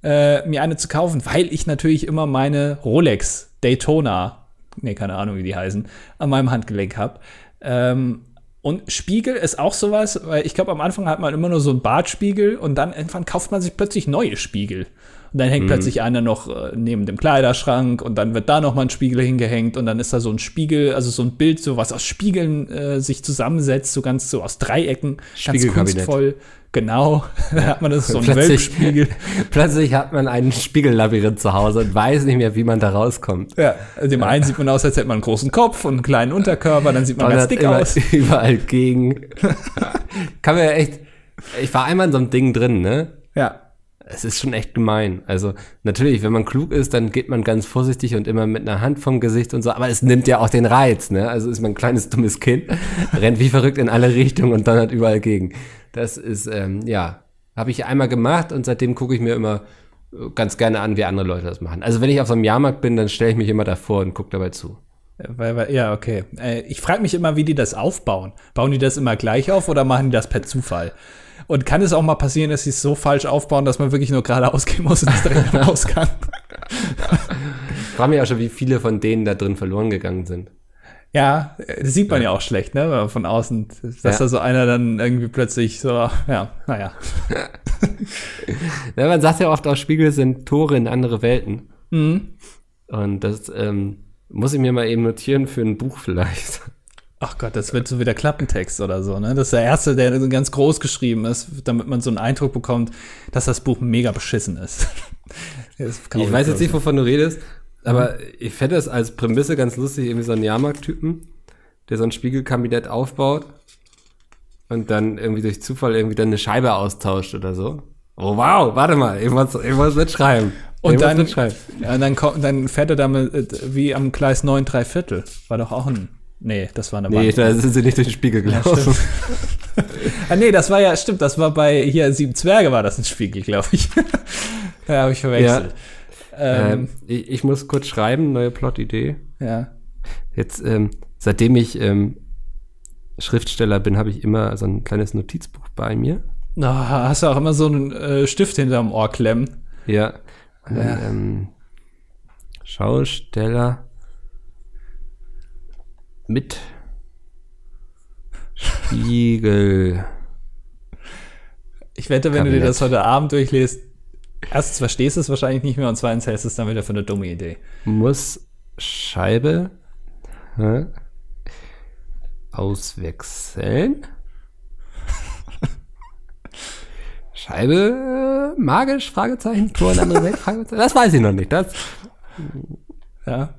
äh, mir eine zu kaufen, weil ich natürlich immer meine Rolex Daytona, nee, keine Ahnung, wie die heißen, an meinem Handgelenk habe. Ähm, und Spiegel ist auch sowas, weil ich glaube, am Anfang hat man immer nur so einen Bartspiegel und dann irgendwann kauft man sich plötzlich neue Spiegel. Und dann hängt plötzlich einer noch äh, neben dem Kleiderschrank und dann wird da noch mal ein Spiegel hingehängt und dann ist da so ein Spiegel, also so ein Bild, so was aus Spiegeln äh, sich zusammensetzt, so ganz so aus Dreiecken, ganz kunstvoll. Genau, da hat man das so ein Plötzlich- Wölbspiegel. Plötzlich hat man ein Spiegellabyrinth zu Hause und weiß nicht mehr, wie man da rauskommt. Ja, also dem einen sieht man aus, als hätte man einen großen Kopf und einen kleinen Unterkörper, dann sieht man Und ganz dick immer, aus. überall gegen. Kann man ja echt. Ich war einmal in so einem Ding drin, ne? Ja, Es ist schon echt gemein. Also natürlich, wenn man klug ist, dann geht man ganz vorsichtig und immer mit einer Hand vom Gesicht und so. Aber es nimmt ja auch den Reiz, ne? Also ist man ein kleines dummes Kind, rennt wie verrückt in alle Richtungen und donnert überall gegen. Das ist ähm, ja, habe ich einmal gemacht und seitdem gucke ich mir immer äh, ganz gerne an, wie andere Leute das machen. Also wenn ich auf so einem Jahrmarkt bin, dann stelle ich mich immer davor und gucke dabei zu. weil, weil, ja, okay. Äh, ich frage mich immer, wie die das aufbauen. Bauen die das immer gleich auf oder machen die das per Zufall? Und kann es auch mal passieren, dass sie es so falsch aufbauen, dass man wirklich nur geradeaus gehen muss und ist direkt am Ausgang? Ich frage mich auch schon, wie viele von denen da drin verloren gegangen sind. Ja, das sieht man ja, auch schlecht, ne? Von außen, dass Ja. da so einer dann irgendwie plötzlich so, ja, naja. Ja, man sagt ja oft, auch Spiegel sind Tore in andere Welten. Mhm. Und das ähm, muss ich mir mal eben notieren für ein Buch vielleicht. Ach Gott, das wird so wieder Klappentext oder so, ne? Das ist der erste, der ganz groß geschrieben ist, damit man so einen Eindruck bekommt, dass das Buch mega beschissen ist. Ich weiß jetzt nicht, wovon du redest, aber ich fände das als Prämisse ganz lustig, irgendwie so einen Jahrmarkt-Typen, der so ein Spiegelkabinett aufbaut und dann irgendwie durch Zufall irgendwie dann eine Scheibe austauscht oder so. Oh wow, warte mal, irgendwas, irgendwas mitschreiben. Und Irgendwas dann, mitschreiben. ja, dann, dann fährt er damit äh, wie am Gleis 9 3 Viertel. War doch auch ein. Nee, das war eine Nee, Wand. da sind sie nicht durch den Spiegel Ja, gelaufen. stimmt. ah, nee, das war ja, stimmt, das war bei hier Sieben Zwerge war das ein Spiegel, glaube ich. ja, habe ich verwechselt. Ähm, ähm, ich, muss kurz schreiben, neue Plot-Idee. ja. Jetzt, ähm, seitdem ich ähm, Schriftsteller bin, habe ich immer so ein kleines Notizbuch bei mir. Na, hast du auch immer so einen äh, Stift hinterm Ohr klemmen? Ja. Und dann, Ja. ähm, Schausteller mit Spiegel. Ich wette, wenn du dir Kabinett. das heute Abend durchliest, erstens verstehst du es wahrscheinlich nicht mehr und zweitens hältst du es dann wieder für eine dumme Idee. Muss Scheibe hä, auswechseln. Scheibe äh, magisch? Fragezeichen. Tor in andere Welt? Fragezeichen. Das weiß ich noch nicht. Das Ja.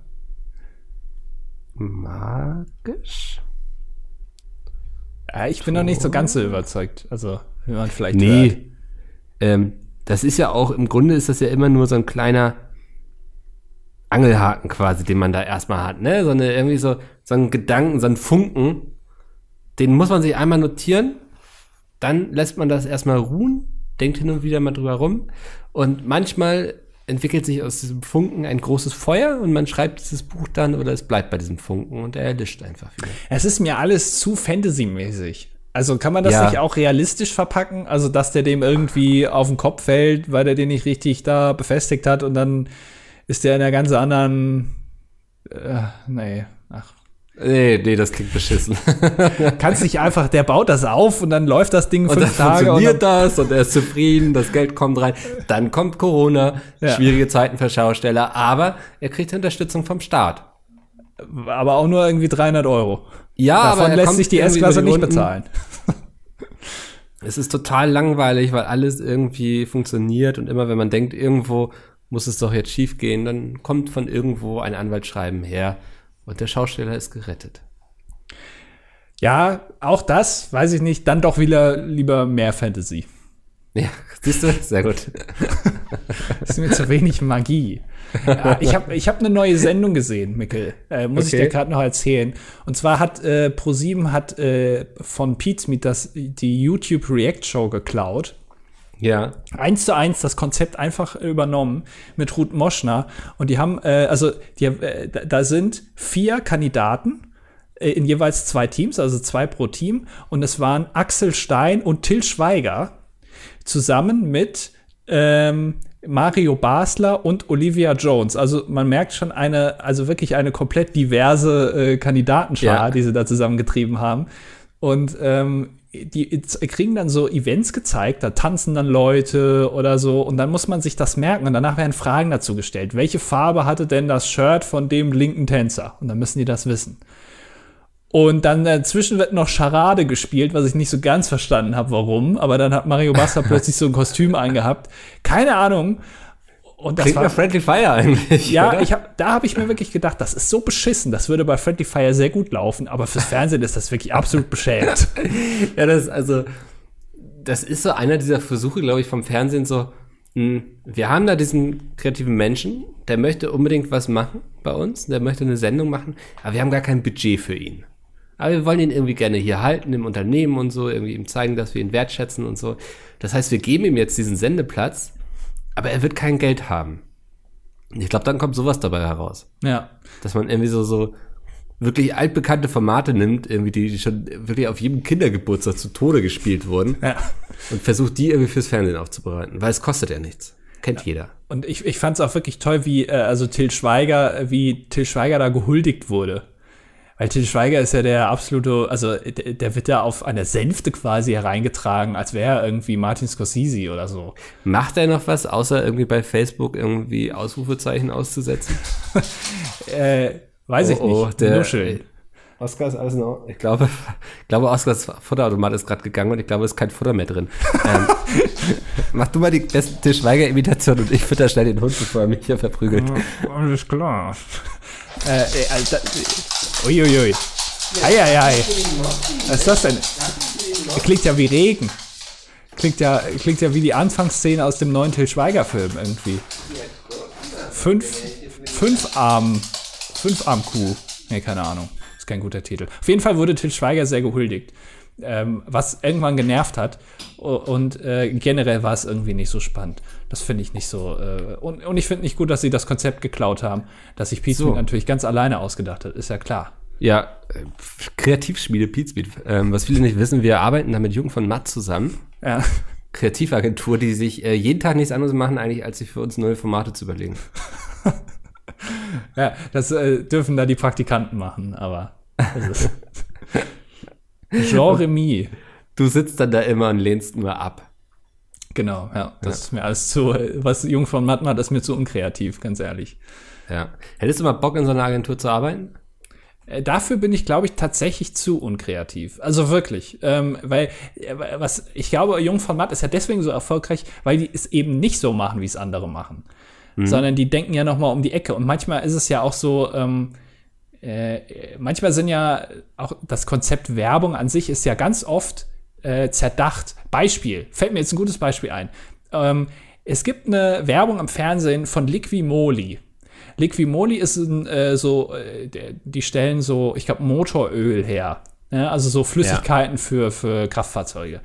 Magisch. ja ich bin noch nicht so ganz so überzeugt. Also, wie man vielleicht. Nee. Ähm, das ist ja auch, im Grunde ist das ja immer nur so ein kleiner Angelhaken quasi, den man da erstmal hat, ne? So eine, irgendwie so, so ein Gedanken, so ein Funken. Den muss man sich einmal notieren. Dann lässt man das erstmal ruhen. denkt hin und wieder mal drüber rum. Und manchmal entwickelt sich aus diesem Funken ein großes Feuer und man schreibt dieses Buch dann oder es bleibt bei diesem Funken und er erlischt einfach wieder. Es ist mir alles zu Fantasy-mäßig. Also kann man das Ja. nicht auch realistisch verpacken? Also, dass der dem irgendwie auf den Kopf fällt, weil der den nicht richtig da befestigt hat und dann ist der in einer ganz anderen. Äh, nee, ach. Nee, nee, das klingt beschissen. Kannst nicht einfach, der baut das auf und dann läuft das Ding Und dann fünf Tage und funktioniert dann, das und er ist zufrieden, das Geld kommt rein. Dann kommt Corona, Ja. schwierige Zeiten für Schausteller, aber er kriegt Unterstützung vom Staat. aber auch nur irgendwie 300 Euro. Ja, Davon aber er lässt sich die S-Klasse nicht bezahlen. Es ist total langweilig, weil alles irgendwie funktioniert und immer wenn man denkt, irgendwo muss es doch jetzt schief gehen, dann kommt von irgendwo ein Anwaltsschreiben her und der Schausteller ist gerettet. Ja, auch das, weiß ich nicht, dann doch wieder lieber mehr Fantasy. Ja, siehst du? Sehr gut. Das ist mir zu wenig Magie. Ja, ich habe ich hab eine neue Sendung gesehen, Mikkel. Äh, muss ich Okay. dir gerade noch erzählen. Und zwar hat äh, ProSieben hat äh, von Pizmeet das die YouTube React Show geklaut. Ja. Eins zu eins das Konzept einfach übernommen mit Ruth Moschner. Und die haben, äh, also die, äh, da- sind vier Kandidaten äh, in jeweils zwei Teams, also zwei pro Team. Und es waren Axel Stein und Till Schweiger zusammen mit ähm, Mario Basler und Olivia Jones. Also man merkt schon eine, also wirklich eine komplett diverse äh, Kandidatenschar, Ja. die sie da zusammengetrieben haben. Und ähm, die kriegen dann so Events gezeigt, da tanzen dann Leute oder so und dann muss man sich das merken und danach werden Fragen dazu gestellt. Welche Farbe hatte denn das Shirt von dem linken Tänzer? Und dann müssen die das wissen. Und dann dazwischen wird noch Charade gespielt, was ich nicht so ganz verstanden habe, warum. Aber dann hat Mario Basta plötzlich so ein Kostüm angehabt. Keine Ahnung. Und das Klingt war, Friendly Fire eigentlich. ja, oder? ich hab, da habe ich mir wirklich gedacht, das ist so beschissen. Das würde bei Friendly Fire sehr gut laufen, aber fürs Fernsehen ist das wirklich absolut beschämt. Ja, das ist also, das ist so einer dieser Versuche, glaube ich, vom Fernsehen so, mh, wir haben da diesen kreativen Menschen, der möchte unbedingt was machen bei uns, der möchte eine Sendung machen, aber wir haben gar kein Budget für ihn. Aber wir wollen ihn irgendwie gerne hier halten im Unternehmen und so, irgendwie ihm zeigen, dass wir ihn wertschätzen und so. Das heißt, wir geben ihm jetzt diesen Sendeplatz, aber er wird kein Geld haben. Und ich glaube, dann kommt sowas dabei heraus Ja. dass man irgendwie so, so wirklich altbekannte Formate nimmt, irgendwie, die, die schon wirklich auf jedem Kindergeburtstag zu Tode gespielt wurden ja. und versucht, die irgendwie fürs Fernsehen aufzubereiten, weil es kostet ja nichts. Kennt jeder. Und ich, ich fand es auch wirklich toll, wie, äh, also Till Schweiger, wie Till Schweiger da gehuldigt wurde. Weil Till Schweiger ist ja der absolute, also der, der wird da auf eine Sänfte quasi hereingetragen, als wäre er irgendwie Martin Scorsese oder so. Macht er noch was, außer irgendwie bei Facebook irgendwie Ausrufezeichen auszusetzen? Äh, weiß ich Oh, oh, nicht. der- Nuscheln. Oscar ist alles noch. Ich glaube, ich glaube, Oscars Futterautomat ist gerade gegangen und ich glaube, es ist kein Futter mehr drin. ähm, mach du mal die beste Til Schweiger-Imitation und ich fütter schnell den Hund, bevor er mich hier verprügelt. Alles klar. äh, äh, Alter, uiuiui. Eieiei. Was ist das denn? Klingt ja wie Regen. Klingt ja, klingt ja wie die Anfangsszene aus dem neuen Till Schweiger-Film irgendwie. Fünf, fünf Arm, fünf Arm Kuh. Nee, keine Ahnung. Ist kein guter Titel. Auf jeden Fall wurde Till Schweiger sehr gehuldigt. Ähm, was irgendwann genervt hat. Und äh, generell war es irgendwie nicht so spannend. Das finde ich nicht so. Äh, und, und ich finde nicht gut, dass sie das Konzept geklaut haben, dass sich Pete So. Natürlich ganz alleine ausgedacht hat. Ist ja klar. Ja, äh, Kreativschmiede Pizmeet. Ähm, was viele nicht wissen, wir arbeiten da mit Jürgen von Matt zusammen. Ja. Kreativagentur, die sich äh, jeden Tag nichts anderes machen, eigentlich, als sich für uns neue Formate zu überlegen. Ja, das äh, dürfen da die Praktikanten machen, aber. Das Jean Remy. Du sitzt dann da immer und lehnst nur ab. Genau, ja. Das ist mir alles zu, was Jung von Matt macht, ist mir zu unkreativ, ganz ehrlich. Ja. Hättest du mal Bock, in so einer Agentur zu arbeiten? Äh, Dafür bin ich, glaube ich, tatsächlich zu unkreativ. Also wirklich. Ähm, weil, äh, was, ich glaube, Jung von Matt ist ja deswegen so erfolgreich, weil die es eben nicht so machen, wie es andere machen. Sondern die denken ja noch mal um die Ecke. Und manchmal ist es ja auch so, ähm, äh, manchmal sind ja auch das Konzept Werbung an sich ist ja ganz oft äh, zerdacht. Beispiel, fällt mir jetzt ein gutes Beispiel ein. Ähm, es gibt eine Werbung am Fernsehen von Liquimoli. Liquimoli ist ein, äh, so, äh, die stellen so, ich glaube, Motoröl her. Ja, also so Flüssigkeiten für, für Kraftfahrzeuge.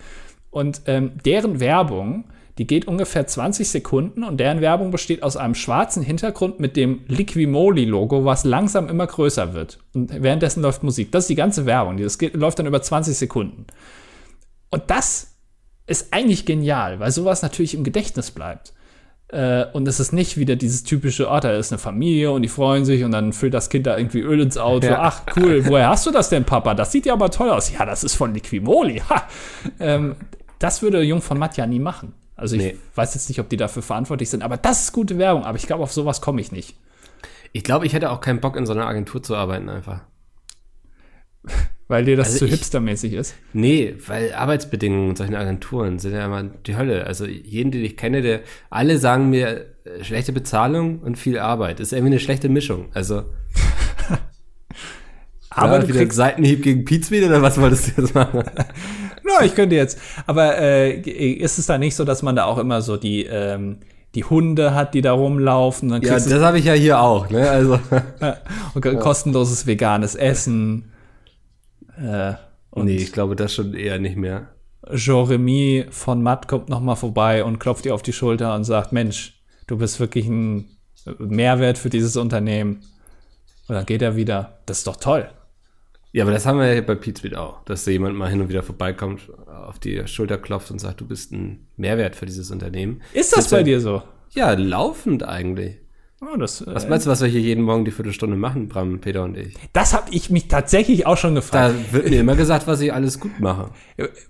Und ähm, deren Werbung, Die geht ungefähr 20 Sekunden und deren Werbung besteht aus einem schwarzen Hintergrund mit dem Liquimoli-Logo, was langsam immer größer wird. Und währenddessen läuft Musik. Das ist die ganze Werbung. Das geht, läuft dann über 20 Sekunden. Und das ist eigentlich genial, weil sowas natürlich im Gedächtnis bleibt. Äh, und es ist nicht wieder dieses typische, oh, da ist eine Familie und die freuen sich und dann füllt das Kind da irgendwie Öl ins Auto. Ja. Ach, cool, woher hast du das denn, Papa? Das sieht ja aber toll aus. Ja, das ist von Liquimoli. Ähm, das würde Jung von Matt ja nie machen. Also ich nee. weiß jetzt nicht, ob die dafür verantwortlich sind, aber das ist gute Werbung. Aber ich glaube, auf sowas komme ich nicht. Ich glaube, ich hätte auch keinen Bock, in so einer Agentur zu arbeiten, einfach. Weil dir das also zu ich, hipstermäßig ist? Nee, weil Arbeitsbedingungen in solchen Agenturen sind ja immer die Hölle. Also jeden, den ich kenne, der alle sagen mir äh, schlechte Bezahlung und viel Arbeit. Das ist irgendwie eine schlechte Mischung. Also aber ja, du kriegst Seitenhieb gegen Pizmeet oder was wolltest du jetzt machen? no, ich könnte jetzt. Aber äh, ist es da nicht so, dass man da auch immer so die ähm, die Hunde hat, die da rumlaufen? Dann ja, das habe ich ja hier auch. Ne? Also und kostenloses veganes Essen. Äh, und nee, ich glaube das schon eher nicht mehr. Jeremy von Matt kommt noch mal vorbei und klopft ihr auf die Schulter und sagt, Mensch, du bist wirklich ein Mehrwert für dieses Unternehmen. Und dann geht er wieder. Das ist doch toll. Ja, aber das haben wir ja bei Pizmeet auch, dass da jemand mal hin und wieder vorbeikommt, auf die Schulter klopft und sagt, du bist ein Mehrwert für dieses Unternehmen. Ist das, das bei ja, dir so? Ja, laufend eigentlich. Oh, das, was äh, meinst du, was wir hier jeden Morgen die Viertelstunde machen, Bram, Peter und ich? Das habe ich mich tatsächlich auch schon gefragt. Da wird mir immer gesagt, was ich alles gut mache.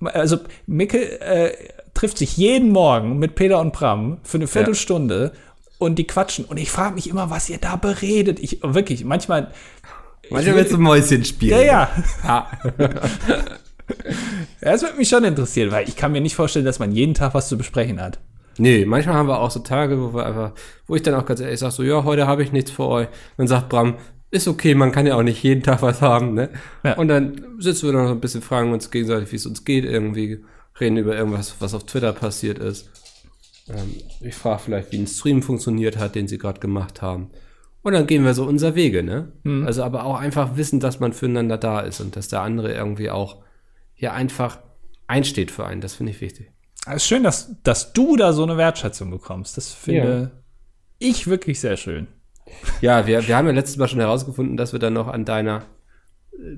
Also Micke äh, trifft sich jeden Morgen mit Peter und Bram für eine Viertelstunde ja. und die quatschen. Und ich frage mich immer, was ihr da beredet. Ich wirklich, manchmal Manchmal willst du Mäuschen spielen. Ja, ja. ja. das würde mich schon interessieren, weil ich kann mir nicht vorstellen, dass man jeden Tag was zu besprechen hat. Nee, manchmal haben wir auch so Tage, wo wir einfach, wo ich dann auch ganz ehrlich sage, so, ja, heute habe ich nichts für euch. Dann sagt Bram, ist okay, man kann ja auch nicht jeden Tag was haben, ne? Ja. Und dann sitzen wir noch ein bisschen, fragen uns gegenseitig, wie es uns geht, irgendwie, reden über irgendwas, was auf Twitter passiert ist. Ähm, ich frage vielleicht, wie ein Stream funktioniert hat, den sie gerade gemacht haben. Und dann gehen wir so unser Wege, ne? Mhm. Also aber auch einfach wissen, dass man füreinander da ist und dass der andere irgendwie auch hier einfach einsteht für einen. Das finde ich wichtig. Es ist schön, dass, dass du da so eine Wertschätzung bekommst. Das finde ja. ich wirklich sehr schön. Ja, wir, wir haben ja letztes Mal schon herausgefunden, dass wir dann noch an deiner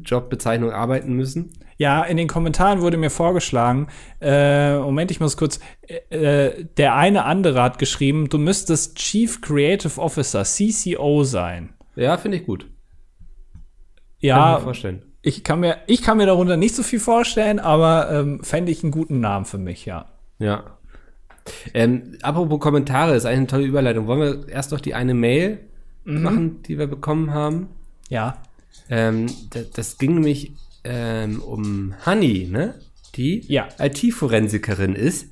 Jobbezeichnung arbeiten müssen? Ja, in den Kommentaren wurde mir vorgeschlagen, äh, Moment, ich muss kurz, äh, der eine andere hat geschrieben, du müsstest Chief Creative Officer, CCO sein. Ja, finde ich gut. Ja, kann mir vorstellen. Ich kann mir, ich kann mir darunter nicht so viel vorstellen, aber ähm, fände ich einen guten Namen für mich, ja. Ja. Ähm, apropos Kommentare, ist eine tolle Überleitung. Wollen wir erst noch die eine Mail mhm. machen, die wir bekommen haben? Ja. Ähm, das, das, ging nämlich ähm, um Honey, ne? Die ja. IT-Forensikerin ist.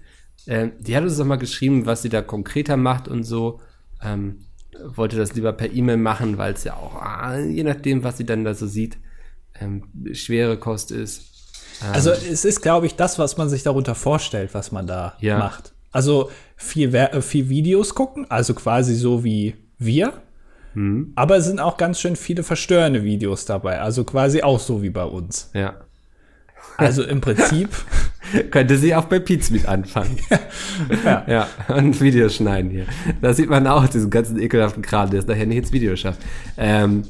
Ähm, die hat uns noch mal geschrieben, was sie da konkreter macht und so. Ähm, wollte das lieber per E-Mail machen, weil es ja auch, ah, je nachdem, was sie dann da so sieht, ähm, schwere Kost ist. Ähm, also es ist, glaube ich, das, was man sich darunter vorstellt, was man da ja. macht. Also viel, äh, viel Videos gucken, also quasi so wie wir, Mhm. Aber es sind auch ganz schön viele verstörende Videos dabei. Also quasi auch so wie bei uns. Ja. Also im Prinzip. könnte sie auch bei Pizza mit anfangen. ja. ja. Und Videos schneiden hier. Da sieht man auch diesen ganzen ekelhaften Kram, der es nachher nicht ins Video schafft. Ähm,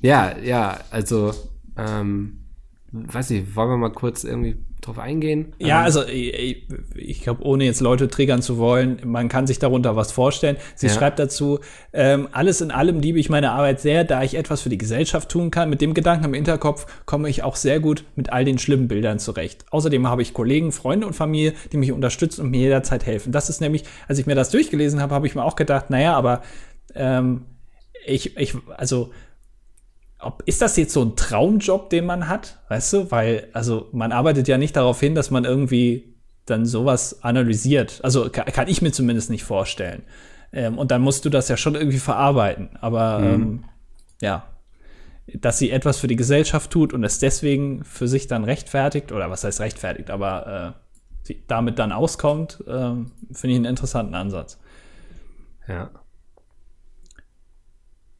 ja, ja, also, ähm, weiß ich, wollen wir mal kurz irgendwie drauf eingehen? Ja, ähm, also ich, ich glaube, ohne jetzt Leute triggern zu wollen, man kann sich darunter was vorstellen. Sie ja. schreibt dazu, ähm, alles in allem liebe ich meine Arbeit sehr, da ich etwas für die Gesellschaft tun kann. Mit dem Gedanken im Hinterkopf komme ich auch sehr gut mit all den schlimmen Bildern zurecht. Außerdem habe ich Kollegen, Freunde und Familie, die mich unterstützen und mir jederzeit helfen. Das ist nämlich, als ich mir das durchgelesen habe, habe ich mir auch gedacht, naja, aber ähm, ich, ich, also ob, ist das jetzt so ein Traumjob, den man hat? Weißt du, weil, also man arbeitet ja nicht darauf hin, dass man irgendwie dann sowas analysiert. Also kann, kann ich mir zumindest nicht vorstellen. Ähm, und dann musst du das ja schon irgendwie verarbeiten. Aber mhm. ähm, ja, dass sie etwas für die Gesellschaft tut und es deswegen für sich dann rechtfertigt, oder was heißt rechtfertigt, aber äh, damit dann auskommt, äh, finde ich einen interessanten Ansatz. Ja.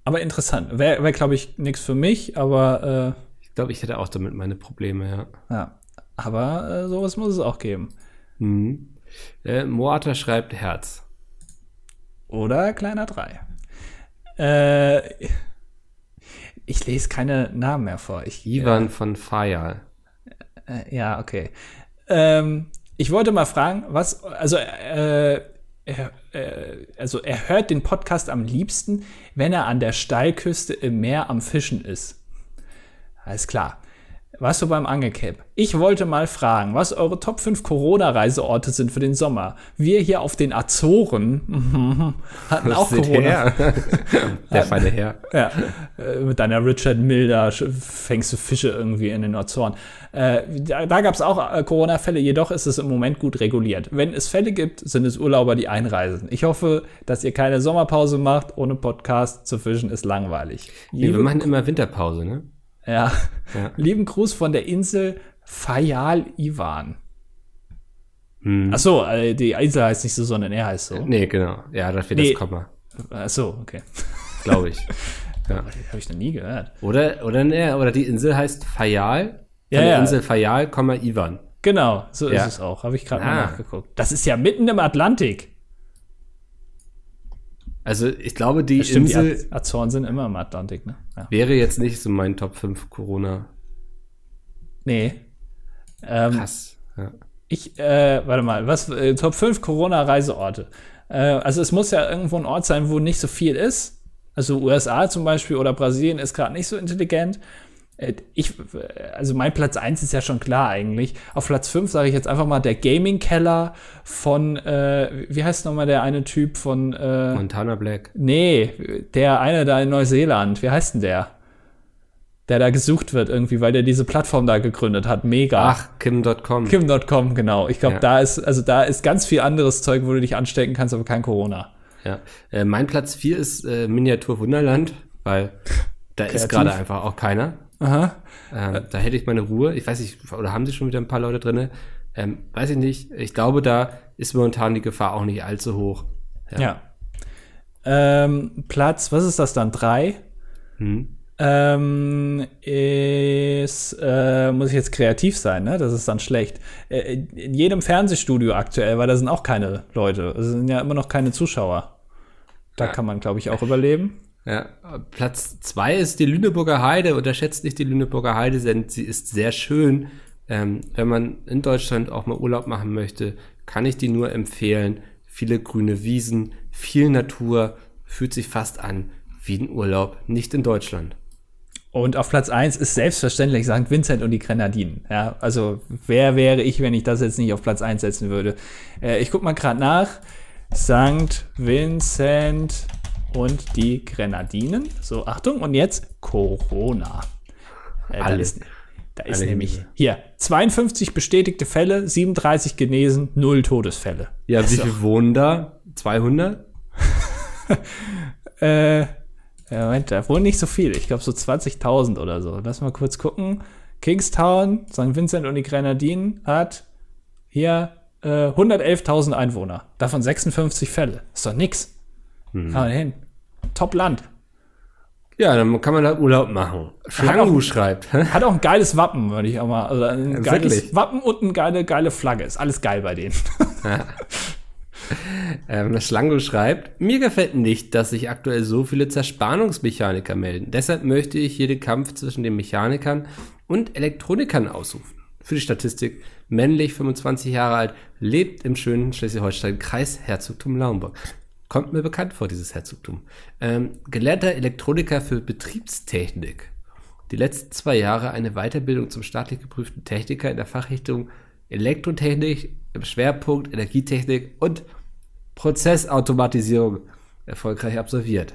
Aber interessant. Wäre, wär, glaube ich, nichts für mich, aber. Äh, ich glaube, ich hätte auch damit meine Probleme, ja. Ja. Aber äh, sowas muss es auch geben. Mhm. Äh, Moata schreibt Herz. Oder kleiner 3. Äh, ich lese keine Namen mehr vor. Ich, Ivan von Fayal. Äh, ja, okay. Ähm, ich wollte mal fragen, was, also, äh, er, äh, also er hört den Podcast am liebsten, wenn er an der Steilküste im Meer am Fischen ist. Alles klar. Was so beim Angelcamp. Ich wollte mal fragen, was eure Top 5 Corona-Reiseorte sind für den Sommer. Wir hier auf den Azoren hatten auch Seht Corona. Der feine Herr. Ja, äh, mit deiner Richard Milder fängst du Fische irgendwie in den Azoren. Äh, da da gab es auch äh, Corona-Fälle, jedoch ist es im Moment gut reguliert. Wenn es Fälle gibt, sind es Urlauber, die einreisen. Ich hoffe, dass ihr keine Sommerpause macht. Ohne Podcast zu fischen ist langweilig. Nee, wir machen immer Winterpause, ne? Ja. Ja. Lieben Gruß von der Insel Fayal Ivan. Hm. Ach so, äh, die Insel heißt nicht so, sondern er heißt so. Nee, genau. Ja, da fehlt Nee. das Komma, Ach so, okay. glaube ich. ja. Habe ich noch nie gehört. Oder, oder, ne, oder die Insel heißt Fayal. Ja, ja. Insel Fayal, Komma, Ivan. Genau, so Ja. ist es auch. Habe ich gerade Ah. mal nachgeguckt. Das ist ja mitten im Atlantik. Also ich glaube, die Stimmt, die Insel Az- Azoren sind immer im Atlantik, ne? Ja. wäre jetzt nicht so mein Top 5 Corona. Nee. Ähm, Krass. Ja. ich, äh, warte mal, was, äh, Top 5 Corona-Reiseorte. Äh, also es muss ja irgendwo ein Ort sein, wo nicht so viel ist. Also USA zum Beispiel oder Brasilien ist gerade nicht so intelligent. Äh, Ich, also mein Platz 1 ist ja schon klar eigentlich. Auf Platz 5 sage ich jetzt einfach mal der Gaming-Keller von, äh, wie heißt nochmal der eine Typ von, äh, Montana Black. Nee, der eine da in Neuseeland. Wie heißt denn der? Der da gesucht wird irgendwie, weil der diese Plattform da gegründet hat. Mega. Ach, Kim.com. Kim.com, genau. Ich glaube, Ja. da ist, also da ist ganz viel anderes Zeug, wo du dich anstecken kannst, aber kein Corona. Ja. Äh, mein Platz 4 ist äh, Miniatur Wunderland, weil da ist Kreativ. gerade einfach auch keiner. Aha. Ähm, da hätte ich meine Ruhe. Ich weiß nicht, oder haben sie schon wieder ein paar Leute drinne? Ähm, weiß ich nicht. Ich glaube, da ist momentan die Gefahr auch nicht allzu hoch. Ja. Ähm, Platz, was ist das dann? Drei? Hm. Ähm, ist, äh, muss ich jetzt kreativ sein, ne? Das ist dann schlecht. Äh, in jedem Fernsehstudio aktuell, weil da sind auch keine Leute. Es sind ja immer noch keine Zuschauer. Da Ja. kann man, glaube ich, auch überleben. Ja, Platz zwei ist die Lüneburger Heide. Unterschätzt nicht die Lüneburger Heide, denn sie ist sehr schön. Ähm, wenn man in Deutschland auch mal Urlaub machen möchte, kann ich die nur empfehlen. Viele grüne Wiesen, viel Natur, fühlt sich fast an wie ein Urlaub, nicht in Deutschland. Und auf Platz 1 ist selbstverständlich St. Vincent und die Grenadinen. Ja, also wer wäre ich, wenn ich das jetzt nicht auf Platz 1 setzen würde? Äh, ich guck mal gerade nach. St. Vincent und die Grenadinen. So, Achtung, und jetzt Corona. Äh, da ist, da ist nämlich Hinweise. hier 52 bestätigte Fälle, 37 genesen, 0 Todesfälle. Ja, wie Also, viel wohnen da? 200? Äh, Moment, da wohnen nicht so viele. Ich glaube so 20.000 oder so. Lass mal kurz gucken. Kingstown, St. Vincent und die Grenadinen hat hier äh, 111.000 Einwohner. Davon 56 Fälle. Ist doch nix. Kann man hin. Top Land. Ja, dann kann man da Urlaub machen. Schlangenhu schreibt. Hat auch ein geiles Wappen, würde ich auch mal. Also ein Ja, geiles wirklich? Wappen und eine geile, geile Flagge. Ist alles geil bei denen. Ähm, Schlango schreibt, mir gefällt nicht, dass sich aktuell so viele Zerspannungsmechaniker melden. Deshalb möchte ich hier den Kampf zwischen den Mechanikern und Elektronikern ausrufen. Für die Statistik, männlich, 25 Jahre alt, lebt im schönen Schleswig-Holstein, Kreis Herzogtum Lauenburg. Kommt mir bekannt vor, dieses Herzogtum. Ähm, gelernter Elektroniker für Betriebstechnik. Die letzten zwei Jahre eine Weiterbildung zum staatlich geprüften Techniker in der Fachrichtung Elektrotechnik im Schwerpunkt Energietechnik und Prozessautomatisierung erfolgreich absolviert.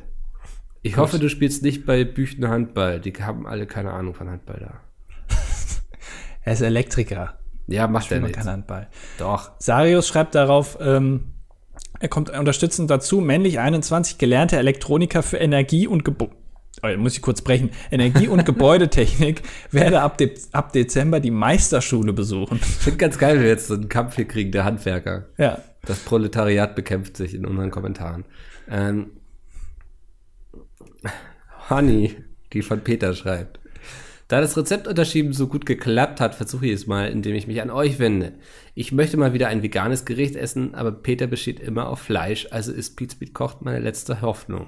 Ich hoffe, du spielst nicht bei Büchen Handball. Die haben alle keine Ahnung von Handball da. Er ist Elektriker. Ja, macht er nicht. kann Handball. Doch. Sarius schreibt darauf, ähm, er kommt unterstützend dazu, männlich 21, gelernter Elektroniker für Energie und Gebäude. Oh, muss ich kurz brechen. Energie- und Gebäudetechnik werde ab, De ab Dezember die Meisterschule besuchen. Ich finde ganz geil, wenn wir jetzt so einen Kampf hier kriegen, der Handwerker. Ja. Das Proletariat bekämpft sich in unseren Kommentaren. Ähm, Honey, die von Peter schreibt. Da das Rezeptunterschieben so gut geklappt hat, versuche ich es mal, indem ich mich an euch wende. Ich möchte mal wieder ein veganes Gericht essen, aber Peter besteht immer auf Fleisch, also ist Pizmeet kocht meine letzte Hoffnung.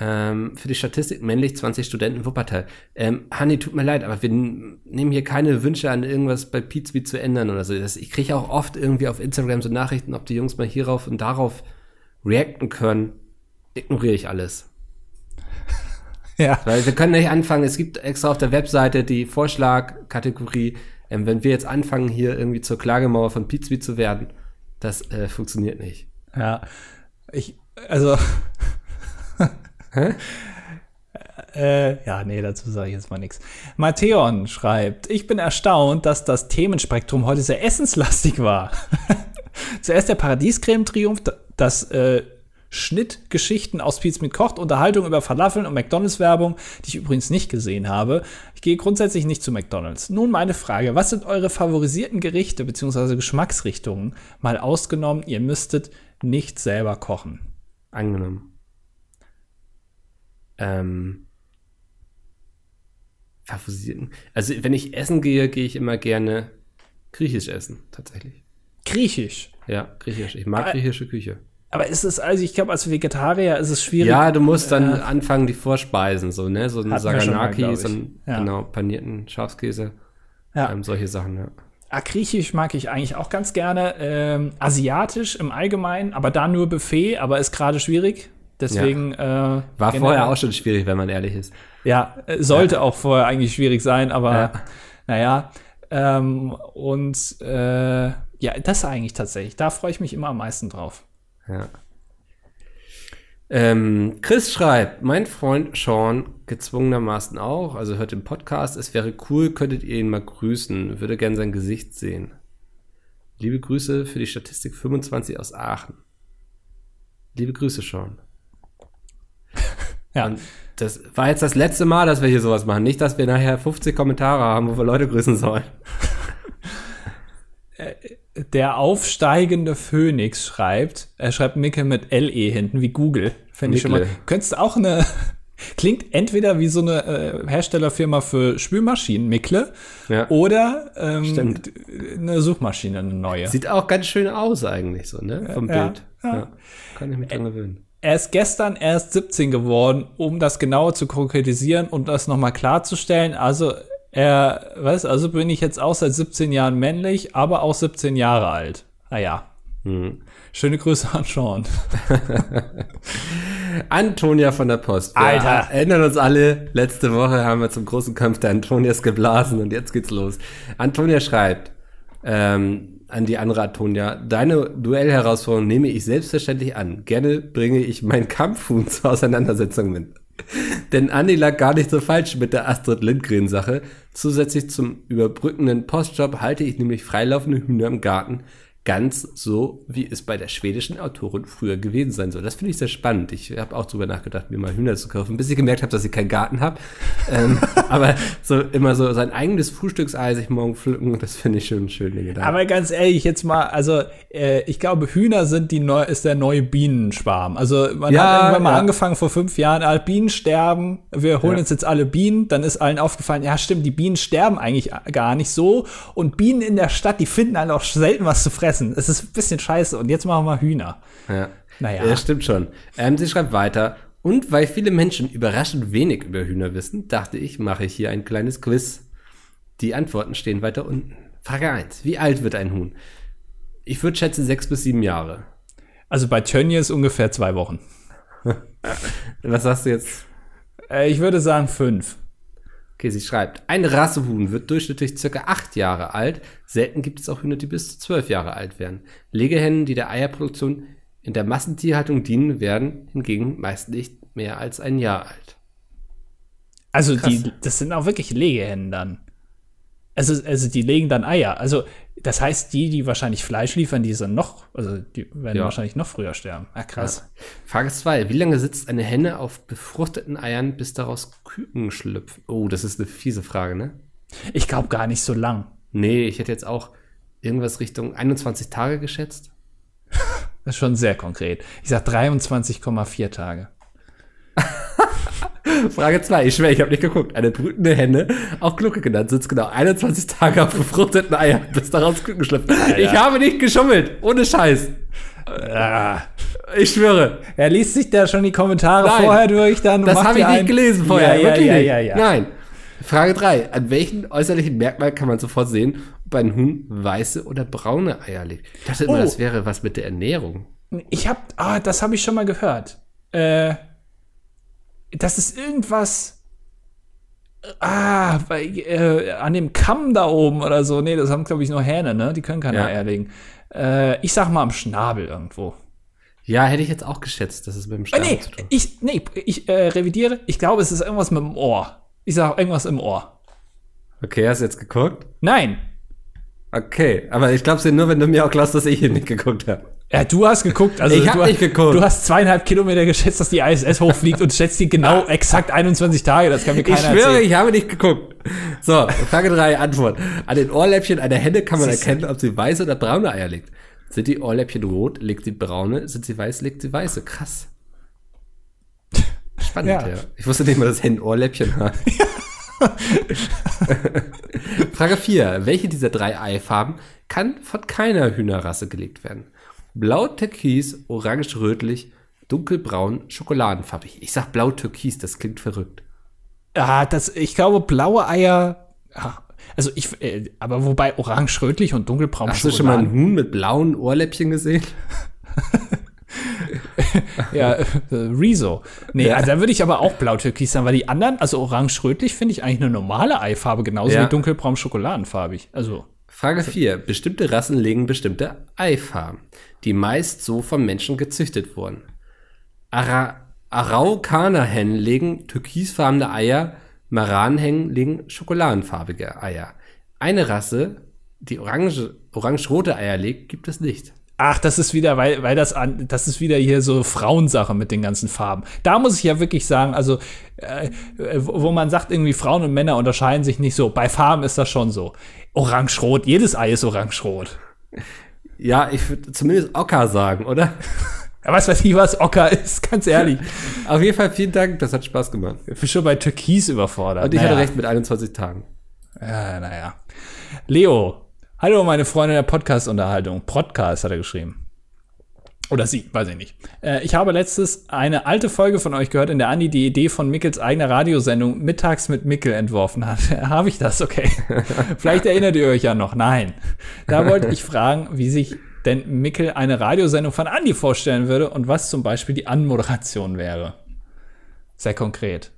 Ähm, für die Statistik männlich 20 Studenten Wuppertal. Ähm, Hanni, tut mir leid, aber wir nehmen hier keine Wünsche an, irgendwas bei Pizmeet zu ändern oder so. Das, ich kriege auch oft irgendwie auf Instagram so Nachrichten, ob die Jungs mal hierauf und darauf reacten können. Ignoriere ich alles. Ja. Weil wir können nicht anfangen, es gibt extra auf der Webseite die Vorschlagkategorie, ähm, wenn wir jetzt anfangen, hier irgendwie zur Klagemauer von Pizmeet zu werden, das äh, funktioniert nicht. Ja, ich, also Hä? Äh, ja, nee, dazu sage ich jetzt mal nichts. Matteon schreibt, ich bin erstaunt, dass das Themenspektrum heute sehr essenslastig war. Zuerst der Paradiescreme-Triumph, das äh, Schnittgeschichten aus Pizza mit Kocht, Unterhaltung über Falafeln und McDonalds-Werbung, die ich übrigens nicht gesehen habe. Ich gehe grundsätzlich nicht zu McDonalds. Nun meine Frage, was sind eure favorisierten Gerichte bzw. Geschmacksrichtungen? Mal ausgenommen, ihr müsstet nicht selber kochen. Angenommen. Ähm, favorisieren. Also, wenn ich essen gehe, gehe ich immer gerne griechisch essen, tatsächlich. Griechisch? Ja, griechisch. Ich mag aber, griechische Küche. Aber ist es, also ich glaube, als Vegetarier ist es schwierig. Ja, du musst dann äh, anfangen, die Vorspeisen, so, ne? So ein Saganaki, so einen ja. genau, panierten Schafskäse. Ja. Ähm, solche Sachen, ja. Ah, Griechisch mag ich eigentlich auch ganz gerne. Ähm, Asiatisch im Allgemeinen, aber da nur Buffet, aber ist gerade schwierig. Deswegen ja. äh, war vorher auch schon schwierig, wenn man ehrlich ist. Ja, äh, sollte ja. auch vorher eigentlich schwierig sein, aber ja. naja. Ähm, und äh, ja, das eigentlich tatsächlich. Da freue ich mich immer am meisten drauf. Ja. Ähm, Chris schreibt, mein Freund Sean gezwungenermaßen auch, also hört den Podcast. Es wäre cool, könntet ihr ihn mal grüßen. Würde gern sein Gesicht sehen. Liebe Grüße für die Statistik 25 aus Aachen. Liebe Grüße, Sean. Ja. Und das war jetzt das letzte Mal, dass wir hier sowas machen. Nicht, dass wir nachher 50 Kommentare haben, wo wir Leute grüßen sollen. Der aufsteigende Phönix schreibt, er schreibt Micke mit LE hinten, wie Google. Finde ich schon mal. Könntest auch eine, klingt entweder wie so eine äh, Herstellerfirma für Spülmaschinen, Mickle, ja. oder ähm, eine Suchmaschine, eine neue. Sieht auch ganz schön aus eigentlich so, ne? Vom ja, Bild. Ja. ja. Kann ich mich dran gewöhnen er ist gestern erst 17 geworden, um das genauer zu konkretisieren und das nochmal klarzustellen. Also er, was, also bin ich jetzt auch seit 17 Jahren männlich, aber auch 17 Jahre alt. Naja. Hm. Schöne Grüße an Sean. Antonia von der Post. Wir Alter. erinnern uns alle, letzte Woche haben wir zum großen Kampf der Antonias geblasen und jetzt geht's los. Antonia schreibt, ähm, an die andere Antonia. Deine Duellherausforderung nehme ich selbstverständlich an. Gerne bringe ich meinen Kampfhuhn zur Auseinandersetzung mit. Denn Andi lag gar nicht so falsch mit der Astrid Lindgren-Sache. Zusätzlich zum überbrückenden Postjob halte ich nämlich freilaufende Hühner im Garten ganz so, wie es bei der schwedischen Autorin früher gewesen sein soll. Das finde ich sehr spannend. Ich habe auch drüber nachgedacht, mir mal Hühner zu kaufen, bis ich gemerkt habe, dass ich keinen Garten habe. ähm, aber so immer so sein eigenes Frühstücksei sich morgen pflücken, das finde ich schon schön. Gedanke. Aber ganz ehrlich, jetzt mal, also äh, ich glaube, Hühner sind die neu, ist der neue Bienenschwarm. Also man ja, hat irgendwann mal ja. angefangen vor fünf Jahren, ah, Bienen sterben, wir holen ja. uns jetzt alle Bienen. Dann ist allen aufgefallen, ja stimmt, die Bienen sterben eigentlich gar nicht so. Und Bienen in der Stadt, die finden halt auch selten was zu fressen fressen. Es ist ein bisschen scheiße. Und jetzt machen wir Hühner. Ja. Naja. Ja, stimmt schon. Ähm, sie schreibt weiter. Und weil viele Menschen überraschend wenig über Hühner wissen, dachte ich, mache ich hier ein kleines Quiz. Die Antworten stehen weiter unten. Frage 1. Wie alt wird ein Huhn? Ich würde schätzen sechs bis sieben Jahre. Also bei Tönnies ungefähr zwei Wochen. Was sagst du jetzt? Äh, ich würde sagen fünf. Okay, sie schreibt, ein Rassehuhn wird durchschnittlich circa acht Jahre alt. Selten gibt es auch Hühner, die bis zu zwölf Jahre alt werden. Legehennen, die der Eierproduktion in der Massentierhaltung dienen, werden hingegen meist nicht mehr als ein Jahr alt. Also die, das sind auch wirklich Legehennen dann. Also, also die legen dann Eier. Also das heißt, die, die wahrscheinlich Fleisch liefern, die sind noch, also die werden ja. wahrscheinlich noch früher sterben. Ah, krass. Ja. Frage 2. Wie lange sitzt eine Henne auf befruchteten Eiern, bis daraus Küken schlüpfen? Oh, das ist eine fiese Frage, ne? Ich glaube gar nicht so lang. Nee, ich hätte jetzt auch irgendwas Richtung 21 Tage geschätzt. das ist schon sehr konkret. Ich sag 23,4 Tage. Frage 2. Ich schwöre, ich habe nicht geguckt. Eine brütende Henne, auch Glucke genannt, sitzt genau 21 Tage auf befruchteten Eiern, bis daraus Küken schlüpft. Ich habe nicht geschummelt. Ohne Scheiß. Ah. Ich schwöre. Er liest sich da schon die Kommentare Nein. vorher durch, dann Das habe ich nicht gelesen vorher. Ja, ja, wirklich ja, ja, ja. Nein. Frage 3. An welchen äußerlichen Merkmal kann man sofort sehen, ob ein Huhn weiße oder braune Eier legt? Ich dachte immer, Oh. das wäre was mit der Ernährung. Ich hab, ah, das habe ich schon mal gehört. Äh, das ist irgendwas. Ah, bei, äh, an dem Kamm da oben oder so. Nee, das haben, glaube ich, nur Hähne, ne? Die können keine Ja. Eier legen. Äh, ich sag mal am Schnabel irgendwo. Ja, hätte ich jetzt auch geschätzt, dass es mit dem Ah, Schnabel nee, zu tun ich, nee, ich äh, revidiere. Ich glaube, es ist irgendwas mit dem Ohr. Ich sag irgendwas im Ohr. Okay, hast du jetzt geguckt? Nein. Okay, aber ich glaube dir nur, wenn du mir auch glaubst, dass ich hier nicht geguckt habe. Ja, du hast geguckt. Also Ich hab du, nicht geguckt. Du hast zweieinhalb Kilometer geschätzt, dass die ISS hochfliegt und schätzt die genau exakt 21 Tage. Das kann mir keiner Ich schwöre, erzählen. ich habe nicht geguckt. So, Frage 3, Antwort. An den Ohrläppchen einer Henne kann man Siehste. erkennen, ob sie weiße oder braune Eier legt. Sind die Ohrläppchen rot, legt sie braune, sind sie weiß, legt sie weiße. Krass. Spannend, ja. Ja. Ich wusste nicht mal, dass Hennen Ohrläppchen haben. Frage 4. Welche dieser drei Eifarben kann von keiner Hühnerrasse gelegt werden? Blau, Türkis, orange, rötlich, dunkelbraun, schokoladenfarbig. Ich sag blau, Türkis, das klingt verrückt. Ah, das, ich glaube, blaue Eier. Ja, also ich, äh, aber wobei orange, rötlich und dunkelbraun Hast du schon mal ein Schokoladen- Huhn mit blauen Ohrläppchen gesehen? Ja, äh, Rezo. Nee, Ja. also da würde ich aber auch blau-türkis sagen, weil die anderen, also orange-rötlich, finde ich eigentlich eine normale Eifarbe, genauso Ja. wie dunkelbraun schokoladenfarbig. Also, Frage 4. Bestimmte Rassen legen bestimmte Eifarben, die meist so vom Menschen gezüchtet wurden. Ara Araukaner-Hennen legen türkisfarbene Eier, Maranhennen legen schokoladenfarbige Eier. Eine Rasse, die orange, orange-rote Eier legt, gibt es nicht. Ach, das ist wieder, weil, weil das an, das ist wieder hier so Frauensache mit den ganzen Farben. Da muss ich ja wirklich sagen, also, äh, wo man sagt, irgendwie Frauen und Männer unterscheiden sich nicht so. Bei Farben ist das schon so. Orange-rot, jedes Ei ist orange-rot. Ja, ich würde zumindest Ocker sagen, oder? Ja, was weiß ich, was Ocker ist, ganz ehrlich. Auf jeden Fall vielen Dank, das hat Spaß gemacht. Ich bin schon bei Türkis überfordert. Und ich Naja. hatte recht mit 21 Tagen. Ja, naja. Leo, hallo meine Freunde der Podcast-Unterhaltung. Podcast hat er geschrieben. Oder sie, weiß ich nicht. Äh, ich habe letztes eine alte Folge von euch gehört, in der Andi die Idee von Mickels eigener Radiosendung Mittags mit Mickel entworfen hat. habe ich das? Okay. Vielleicht erinnert ihr euch ja noch. Nein. Da wollte ich fragen, wie sich denn Mickel eine Radiosendung von Andi vorstellen würde und was zum Beispiel die Anmoderation wäre. Sehr konkret.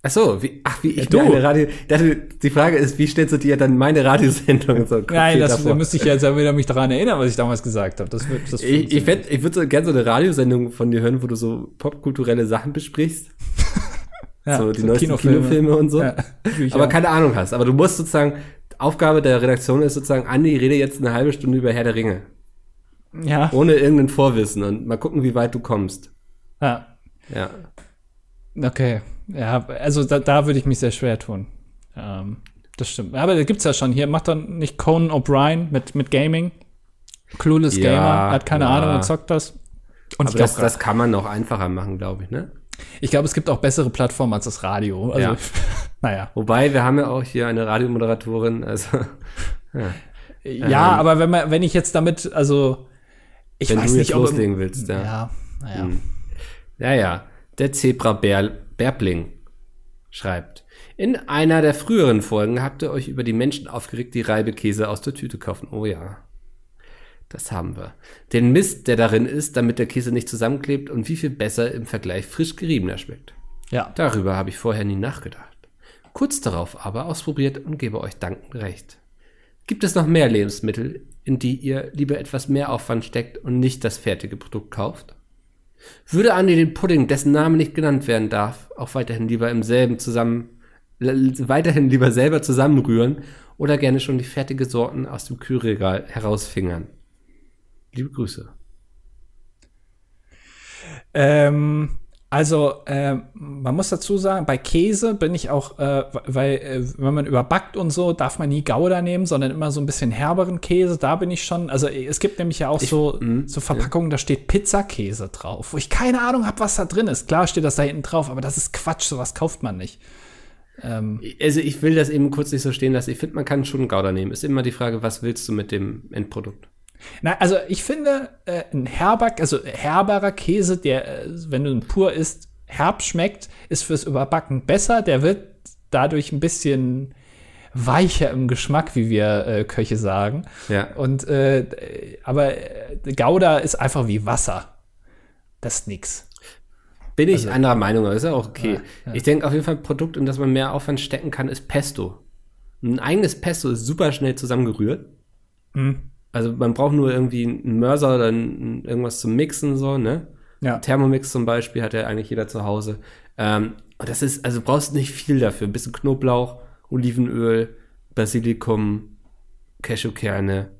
Ach so, wie, ach, wie ich du. mir eine Radio, dachte, die Frage ist, wie stellst du dir dann meine Radiosendung so Nein, das davor? da müsste ich jetzt ja wieder mich daran erinnern, was ich damals gesagt habe. Das wird, das Ich, ich, ich würde so gerne so eine Radiosendung von dir hören, wo du so popkulturelle Sachen besprichst. ja, so die neuesten Kinofilme, und so. Ja, aber keine Ahnung hast. Aber du musst sozusagen, Aufgabe der Redaktion ist sozusagen, Andi, rede jetzt eine halbe Stunde über Herr der Ringe. ja, Ohne irgendein Vorwissen und mal gucken, wie weit du kommst. ja, Ja. Okay. Ja, also da, da würde ich mich sehr schwer tun. Ähm, das stimmt. Aber da gibt's ja schon hier. Macht dann nicht Conan O'Brien mit, mit Gaming? Clueless Ja, Gamer, hat keine ja. Ahnung und zockt das. Und Aber das, glaube, das kann man noch einfacher machen, glaube ich, ne? ich glaube, es gibt auch bessere Plattformen als das Radio. Also, Ja. naja. Wobei, wir haben ja auch hier eine Radiomoderatorin, also Ja, aber wenn man, wenn ich jetzt damit, also ich wenn weiß du nicht, jetzt ob loslegen willst, ja. ja, naja. Ja, ja. Der Zebra Bär, Bärbling schreibt. In einer der früheren Folgen habt ihr euch über die Menschen aufgeregt, die Reibekäse aus der Tüte kaufen. Oh ja. Das haben wir. Den Mist, der darin ist, damit der Käse nicht zusammenklebt und wie viel besser im Vergleich frisch geriebener schmeckt. Ja. Darüber habe ich vorher nie nachgedacht. Kurz darauf aber ausprobiert und gebe euch dankend recht. Gibt es noch mehr Lebensmittel, in die ihr lieber etwas mehr Aufwand steckt und nicht das fertige Produkt kauft? Würde Andi den Pudding, dessen Name nicht genannt werden darf, auch weiterhin lieber im selben zusammen, weiterhin lieber selber zusammenrühren oder gerne schon die fertige Sorten aus dem Kühlregal herausfingern? Liebe Grüße. Ähm, Also, äh, man muss dazu sagen, bei Käse bin ich auch, äh, weil, äh, wenn man überbackt und so, darf man nie Gouda nehmen, sondern immer so ein bisschen herberen Käse. Da bin ich schon, also es gibt nämlich ja auch ich, so, mh, so Verpackungen, ja. da steht Pizzakäse drauf, wo ich keine Ahnung habe, was da drin ist. Klar steht das da hinten drauf, aber das ist Quatsch, sowas kauft man nicht. Ähm, also ich will das eben kurz nicht so stehen lassen. Ich finde, man kann schon Gouda nehmen. Ist immer die Frage, was willst du mit dem Endprodukt? Na, also ich finde, äh, ein herber, also herberer Käse, der, äh, wenn du ihn pur isst, herb schmeckt, ist fürs Überbacken besser. Der wird dadurch ein bisschen weicher im Geschmack, wie wir äh, Köche sagen. Ja. Und äh, aber äh, Gouda ist einfach wie Wasser. Das ist nix. Bin ich also, anderer Meinung, aber ist ja auch okay. Ja, ja. Ich denke auf jeden Fall, ein Produkt, in das man mehr Aufwand stecken kann, ist Pesto. Ein eigenes Pesto ist super schnell zusammengerührt. Mhm. Also man braucht nur irgendwie einen Mörser oder ein, irgendwas zum Mixen, so, ne? Ja. Thermomix zum Beispiel hat ja eigentlich jeder zu Hause. Ähm, und das ist, also brauchst nicht viel dafür. Ein bisschen Knoblauch, Olivenöl, Basilikum, Cashewkerne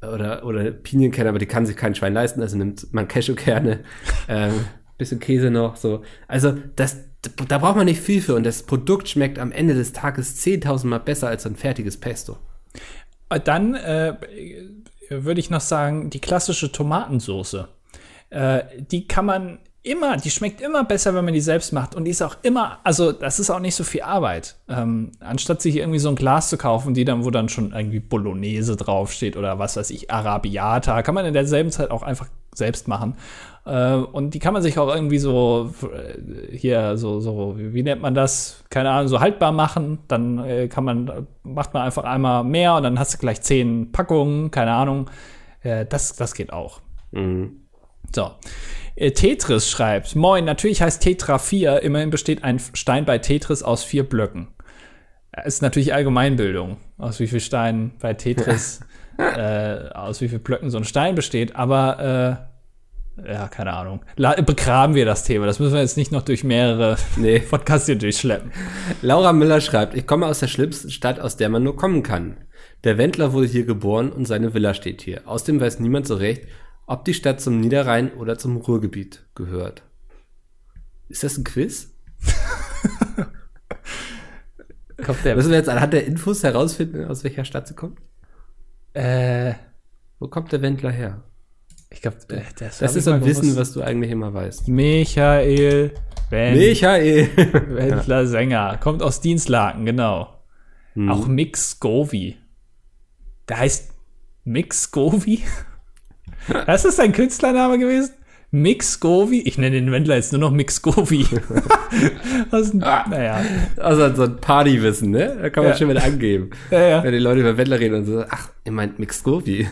oder, oder Pinienkerne, aber die kann sich kein Schwein leisten, also nimmt man Cashewkerne. ähm, bisschen Käse noch, so. Also, das, da braucht man nicht viel für und das Produkt schmeckt am Ende des Tages 10.000 Mal besser als ein fertiges Pesto. Dann äh, würde ich noch sagen, die klassische Tomatensoße. Äh, die kann man immer, die schmeckt immer besser, wenn man die selbst macht. Und die ist auch immer, also das ist auch nicht so viel Arbeit. Ähm, anstatt sich irgendwie so ein Glas zu kaufen, die dann, wo dann schon irgendwie Bolognese draufsteht oder was weiß ich, Arabiata, kann man in derselben Zeit auch einfach selbst machen. Äh, und die kann man sich auch irgendwie so äh, hier so, so, wie nennt man das? Keine Ahnung, so haltbar machen. Dann äh, kann man, macht man einfach einmal mehr und dann hast du gleich zehn Packungen, keine Ahnung. Äh, das, das geht auch. Mhm. So. Äh, Tetris schreibt, moin, natürlich heißt Tetra 4, immerhin besteht ein Stein bei Tetris aus vier Blöcken. Ist natürlich Allgemeinbildung, aus wie viel Steinen bei Tetris, äh, aus wie viel Blöcken so ein Stein besteht, aber äh, ja, keine Ahnung. Begraben wir das Thema. Das müssen wir jetzt nicht noch durch mehrere nee. Podcasts hier durchschleppen. Laura Müller schreibt, ich komme aus der schlimmsten Stadt, aus der man nur kommen kann. Der Wendler wurde hier geboren und seine Villa steht hier. Außerdem weiß niemand so recht, ob die Stadt zum Niederrhein oder zum Ruhrgebiet gehört. Ist das ein Quiz? Müssen wir jetzt anhand der Infos herausfinden, aus welcher Stadt sie kommt? Äh, Wo kommt der Wendler her? Ich glaube, äh, das, das ist ein Wissen, was du eigentlich immer weißt. Michael Wend Michael Wendler Sänger. Kommt aus Dienstlaken, genau. Hm. Auch Mick Scovey. Der heißt Mick Scovey? Das ist dein Künstlername gewesen? Mick Scovey? Ich nenne den Wendler jetzt nur noch Mick Scovey. ah, naja. Also so ein Partywissen, ne? Da kann man ja. schon mit angeben. Ja, ja. Wenn die Leute über Wendler reden und so, ach, ihr meint Mick Scovey.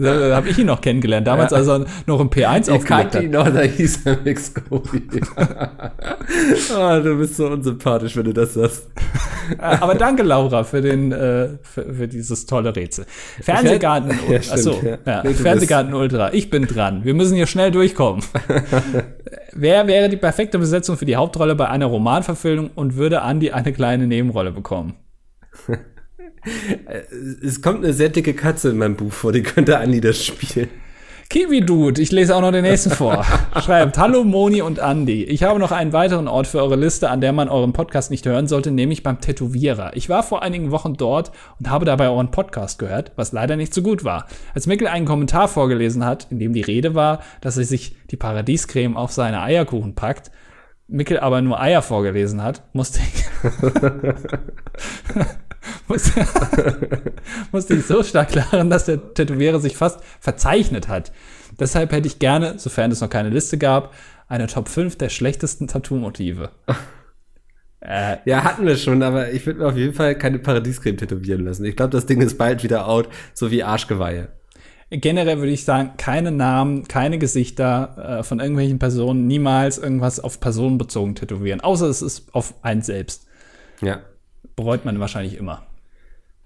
Da habe ich ihn noch kennengelernt. Damals, ja. als er noch im P1 ich aufgelegt hat. ihn noch, da hieß er Scovey. oh, du bist so unsympathisch, wenn du das sagst. Aber danke, Laura, für, den, äh, für, für dieses tolle Rätsel. Fernsehgarten, ja, achso, ja, nee, Fernsehgarten Ultra. Ich bin dran. Wir müssen hier schnell durchkommen. Wer wäre die perfekte Besetzung für die Hauptrolle bei einer Romanverfilmung und würde Andy eine kleine Nebenrolle bekommen? es kommt eine sehr dicke Katze in meinem Buch vor, die könnte Andi das spielen. Kiwi Dude, ich lese auch noch den nächsten vor. Schreibt, hallo Moni und Andi. Ich habe noch einen weiteren Ort für eure Liste, an der man euren Podcast nicht hören sollte, nämlich beim Tätowierer. Ich war vor einigen Wochen dort und habe dabei euren Podcast gehört, was leider nicht so gut war. Als Mickel einen Kommentar vorgelesen hat, in dem die Rede war, dass er sich die Paradiescreme auf seine Eierkuchen packt, Mickel aber nur Eier vorgelesen hat, musste ich musste, musste ich so stark lachen, dass der Tätowierer sich fast verzeichnet hat. Deshalb hätte ich gerne, sofern es noch keine Liste gab, eine Top 5 der schlechtesten Tattoo-Motive. Äh, ja, hatten wir schon, aber ich würde mir auf jeden Fall keine Paradiescreme tätowieren lassen. Ich glaube, das Ding ist bald wieder out, so wie Arschgeweihe. Generell würde ich sagen, keine Namen, keine Gesichter äh, von irgendwelchen Personen, niemals irgendwas auf Personen bezogen tätowieren, außer es ist auf einen selbst. Ja bereut man wahrscheinlich immer.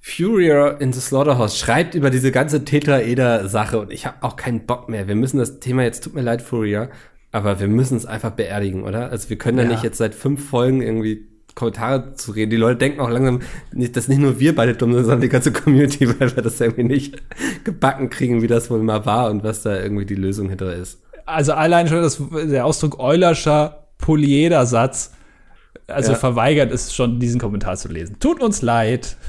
Furier in the Slaughterhouse schreibt über diese ganze Tetraeder-Sache und ich habe auch keinen Bock mehr. Wir müssen das Thema jetzt, tut mir leid, Furier, aber wir müssen es einfach beerdigen, oder? Also wir können ja, ja nicht jetzt seit fünf Folgen irgendwie Kommentare zu reden. Die Leute denken auch langsam, dass nicht nur wir beide dumm sind, sondern die ganze Community, weil wir das irgendwie nicht gebacken kriegen, wie das wohl mal war und was da irgendwie die Lösung hinter ist. also allein schon das, der Ausdruck Eulerscher Polyedersatz, also Ja. verweigert ist schon, diesen Kommentar zu lesen. Tut uns leid.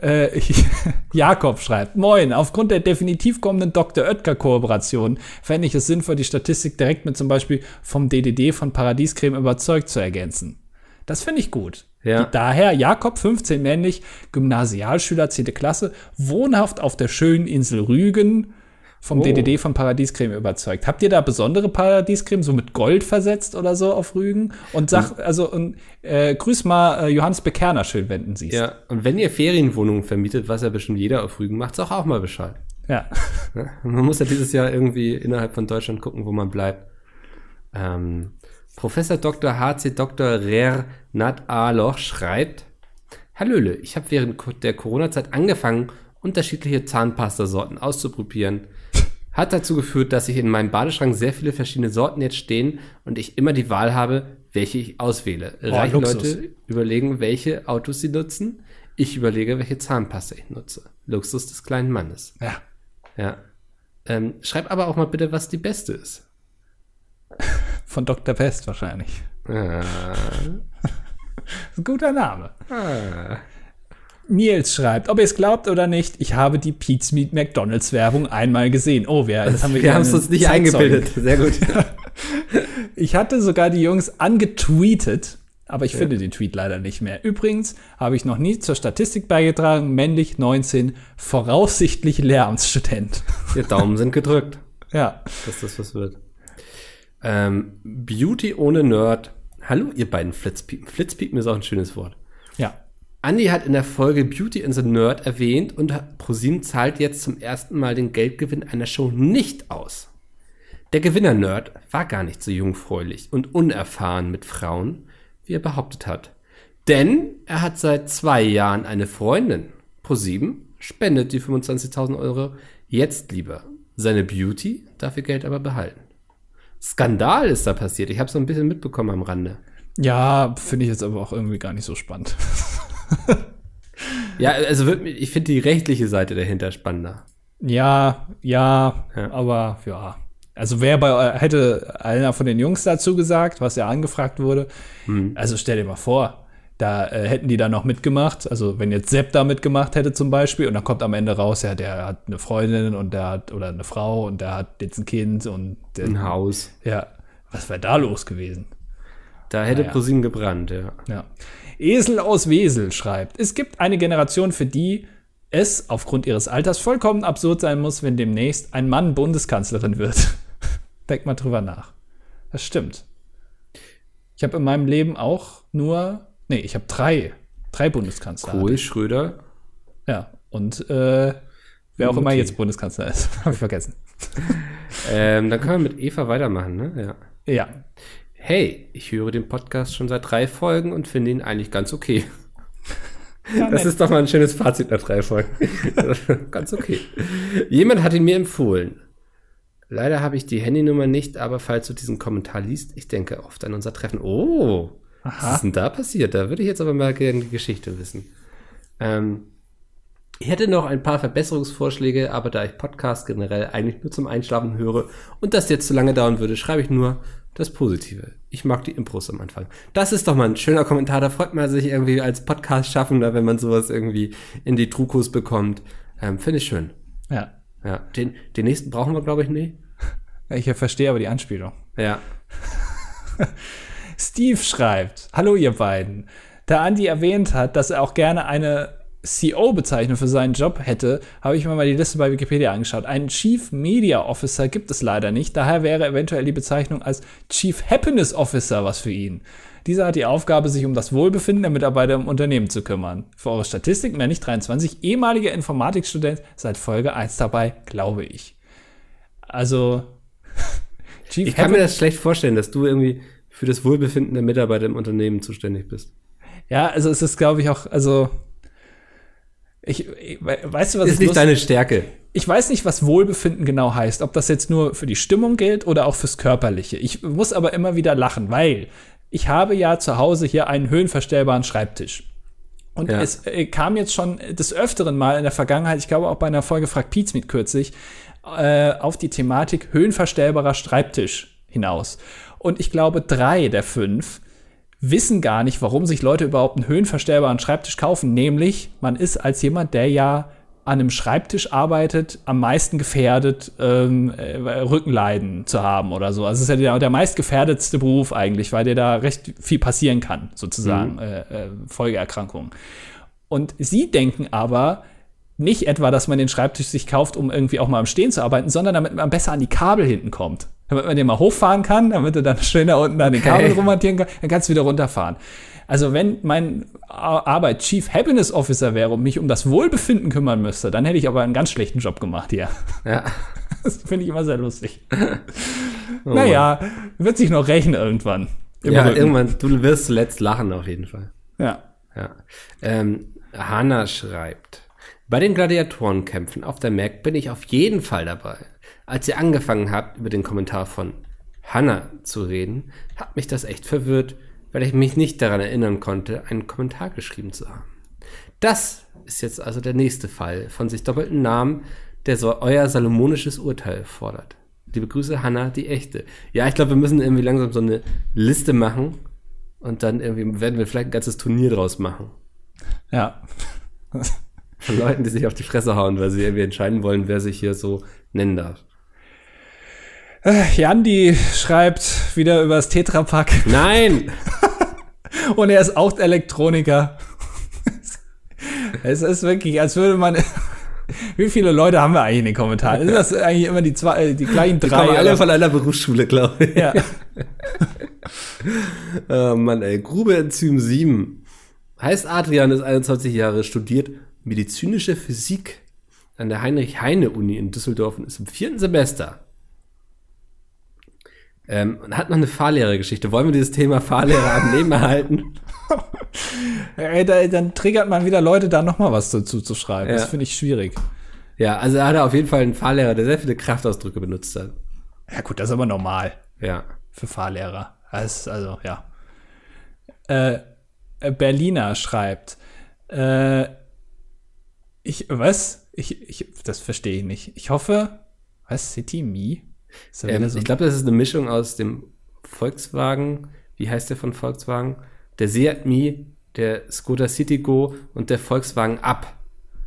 Äh, ich, Jakob schreibt, Moin, aufgrund der definitiv kommenden Dr. Oetker-Kooperation fände ich es sinnvoll, die Statistik direkt mit zum Beispiel vom DDD von Paradiescreme überzeugt zu ergänzen. Das finde ich gut. Ja. Daher Jakob, 15 männlich, Gymnasialschüler, 10. Klasse, wohnhaft auf der schönen Insel Rügen, vom Oh. DDD von Paradiescreme überzeugt. Habt ihr da besondere Paradiescreme, so mit Gold versetzt oder so auf Rügen? Und sag, also, und, äh, grüß mal äh, Johannes Bekerner schön, wenn du siehst. Ja, und wenn ihr Ferienwohnungen vermietet, was ja bestimmt jeder auf Rügen macht, sag auch mal Bescheid. ja. Man muss ja dieses Jahr irgendwie innerhalb von Deutschland gucken, wo man bleibt. Ähm, Professor Dr. H.C. Dr. Rer Nat Aloch schreibt, Hallöle, ich habe während der Corona-Zeit angefangen, unterschiedliche Zahnpastasorten auszuprobieren. Hat dazu geführt, dass sich in meinem Badeschrank sehr viele verschiedene Sorten jetzt stehen und ich immer die Wahl habe, welche ich auswähle. Reiche Luxus. Leute überlegen, welche Autos sie nutzen. Ich überlege, welche Zahnpasta ich nutze. Luxus des kleinen Mannes. Ja. Ja. Ähm, schreib aber auch mal bitte, was die beste ist. Von Dr. Pest wahrscheinlich. Ah, Ein guter Name. ah. Nils schreibt, ob ihr es glaubt oder nicht, ich habe die Pete's Meat McDonalds Werbung einmal gesehen. Oh, wir, das haben wir, Wir haben es uns nicht Zeitzeugen. eingebildet. Sehr gut. Ich hatte sogar die Jungs angetweetet, aber ich finde den Tweet leider nicht mehr. Übrigens habe ich noch nie zur Statistik beigetragen, männlich 19, voraussichtlich Lehramtsstudent. Die Daumen sind gedrückt, Ja. dass das was wird. Ähm, Beauty ohne Nerd. Hallo, ihr beiden Flitzpiepen. Flitzpiepen ist auch ein schönes Wort. Ja. Andi hat in der Folge Beauty and the Nerd erwähnt und ProSieben zahlt jetzt zum ersten Mal den Geldgewinn einer Show nicht aus. Der Gewinner-Nerd war gar nicht so jungfräulich und unerfahren mit Frauen, wie er behauptet hat. Denn er hat seit zwei Jahren eine Freundin. ProSieben spendet die 25.000 Euro jetzt lieber. Seine Beauty darf ihr Geld aber behalten. Skandal ist da passiert. Ich habe so ein bisschen mitbekommen am Rande. Ja, finde ich jetzt aber auch irgendwie gar nicht so spannend. Ja, also ich finde die rechtliche Seite dahinter spannender. Ja, ja, Ja. aber ja. Also wer bei hätte einer von den Jungs dazu gesagt, was ja angefragt wurde. Also stell dir mal vor, da äh, hätten die da noch mitgemacht. Also wenn jetzt Sepp da mitgemacht hätte zum Beispiel und dann kommt am Ende raus, ja, der hat eine Freundin und der hat oder eine Frau und der hat jetzt ein Kind und der, Ein Haus. ja, was wäre da los gewesen? Da hätte Naja. ProSieben gebrannt, ja. Ja. Esel aus Wesel schreibt, es gibt eine Generation, für die es aufgrund ihres Alters vollkommen absurd sein muss, wenn demnächst ein Mann Bundeskanzlerin wird. Denk mal drüber nach. Das stimmt. Ich habe in meinem Leben auch nur, nee, ich habe drei, drei Bundeskanzler. Kohl, Schröder. Ja, und äh, wer auch immer jetzt Bundeskanzler ist, habe ich vergessen. Ähm, dann können wir mit Eva weitermachen, ne? Ja. Ja, Hey, ich höre den Podcast schon seit drei Folgen und finde ihn eigentlich ganz okay. ja Das nett. ist doch mal ein schönes Fazit nach drei Folgen. ganz okay. Jemand hat ihn mir empfohlen. Leider habe ich die Handynummer nicht, aber falls du diesen Kommentar liest, ich denke oft an unser Treffen. Oh, was ist denn da passiert? Da würde ich jetzt aber mal gerne die Geschichte wissen. Ähm, ich hätte noch ein paar Verbesserungsvorschläge, aber da ich Podcast generell eigentlich nur zum Einschlafen höre und das jetzt zu lange dauern würde, schreibe ich nur das Positive. Ich mag die Impros am Anfang. Das ist doch mal ein schöner Kommentar. Da freut man sich irgendwie als Podcast-Schaffender, wenn man sowas irgendwie in die Trukos bekommt. Ähm, Finde ich schön. ja. Ja, den, den nächsten brauchen wir, glaube ich, nicht. Ich verstehe aber die Anspielung. Ja. Steve schreibt, hallo ihr beiden. Da Andy erwähnt hat, dass er auch gerne eine CO-Bezeichnung für seinen Job hätte, habe ich mir mal die Liste bei Wikipedia angeschaut. Einen Chief Media Officer gibt es leider nicht, daher wäre eventuell die Bezeichnung als Chief Happiness Officer was für ihn. Dieser hat die Aufgabe, sich um das Wohlbefinden der Mitarbeiter im Unternehmen zu kümmern. Für eure Statistik mehr nicht 23, ehemaliger Informatikstudent, seit Folge 1 dabei, glaube ich. Also, Chief Ich kann mir das schlecht vorstellen, dass du irgendwie für das Wohlbefinden der Mitarbeiter im Unternehmen zuständig bist. Ja, also es ist, glaube ich, auch, also ich, ich weißt du, was Ist ich nicht deine Stärke. Ich weiß nicht, was Wohlbefinden genau heißt, ob das jetzt nur für die Stimmung gilt oder auch fürs Körperliche. Ich muss aber immer wieder lachen, weil ich habe ja zu Hause hier einen höhenverstellbaren Schreibtisch. Und Ja. es äh, kam jetzt schon des Öfteren mal in der Vergangenheit, ich glaube auch bei einer Folge Frag Pizmeet kürzlich, äh, auf die Thematik höhenverstellbarer Schreibtisch hinaus. Und ich glaube, drei der fünf wissen gar nicht, warum sich Leute überhaupt einen höhenverstellbaren Schreibtisch kaufen. Nämlich, man ist als jemand, der ja an einem Schreibtisch arbeitet, am meisten gefährdet, ähm, äh, Rückenleiden zu haben oder so. Also es ist ja der, der meistgefährdetste Beruf eigentlich, weil dir da recht viel passieren kann, sozusagen, mhm. äh, äh, Folgeerkrankungen. Und sie denken aber, nicht etwa, dass man den Schreibtisch sich kauft, um irgendwie auch mal am Stehen zu arbeiten, sondern damit man besser an die Kabel hinten kommt. Damit man den mal hochfahren kann, damit du dann schön da unten an den. Kabel rumhantieren kannst, dann kannst du wieder runterfahren. Also wenn mein Arbeit Chief Happiness Officer wäre und mich um das Wohlbefinden kümmern müsste, dann hätte ich aber einen ganz schlechten Job gemacht hier. Ja. Das finde ich immer sehr lustig. Oh naja, wird sich noch rächen irgendwann. Ja, Rücken. irgendwann, du wirst zuletzt lachen auf jeden Fall. Ja. Ja. Ähm, Hanna schreibt, bei den Gladiatorenkämpfen auf der Mac bin ich auf jeden Fall dabei. Als ihr angefangen habt, über den Kommentar von Hanna zu reden, hat mich das echt verwirrt weil ich mich nicht daran erinnern konnte, einen Kommentar geschrieben zu haben. Das ist jetzt also der nächste Fall von sich doppelten Namen, der so euer salomonisches Urteil fordert. Liebe Grüße, Hanna, die echte. Ja, ich glaube, wir müssen irgendwie langsam so eine Liste machen und dann irgendwie werden wir vielleicht ein ganzes Turnier draus machen. Ja. Von Leuten, die sich auf die Fresse hauen, weil sie irgendwie entscheiden wollen, wer sich hier so nennen darf. Äh, Jandi schreibt wieder über das Tetrapack. Nein! Und er ist auch Elektroniker. es ist wirklich, als würde man. Wie viele Leute haben wir eigentlich in den Kommentaren? Ist das eigentlich immer die zwei, äh, die gleichen drei? Die alle von einer Berufsschule, glaube ich. Ja. oh Mann, ey. Grube Enzym 7. Heißt Adrian, ist 21 Jahre, studiert medizinische Physik an der Heinrich-Heine-Uni in Düsseldorf und ist im vierten Semester. Ähm, und hat noch eine Fahrlehrergeschichte. Wollen wir dieses Thema Fahrlehrer am Leben erhalten? Ey, da, dann triggert man wieder Leute, da nochmal was dazu zu schreiben. Ja. Das finde ich schwierig. Ja, also er hatte auf jeden Fall einen Fahrlehrer, der sehr viele Kraftausdrücke benutzt hat. Ja, gut, das ist aber normal. Ja. Für Fahrlehrer. Das also, ja. Äh, äh, Berliner schreibt, äh, ich, was? Ich, ich, das verstehe ich nicht. Ich hoffe, was? City Me? Ähm, ich glaube, das ist eine Mischung aus dem Volkswagen, wie heißt der von Volkswagen? Der Seat Mi, der Skoda Citigo und der Volkswagen Up.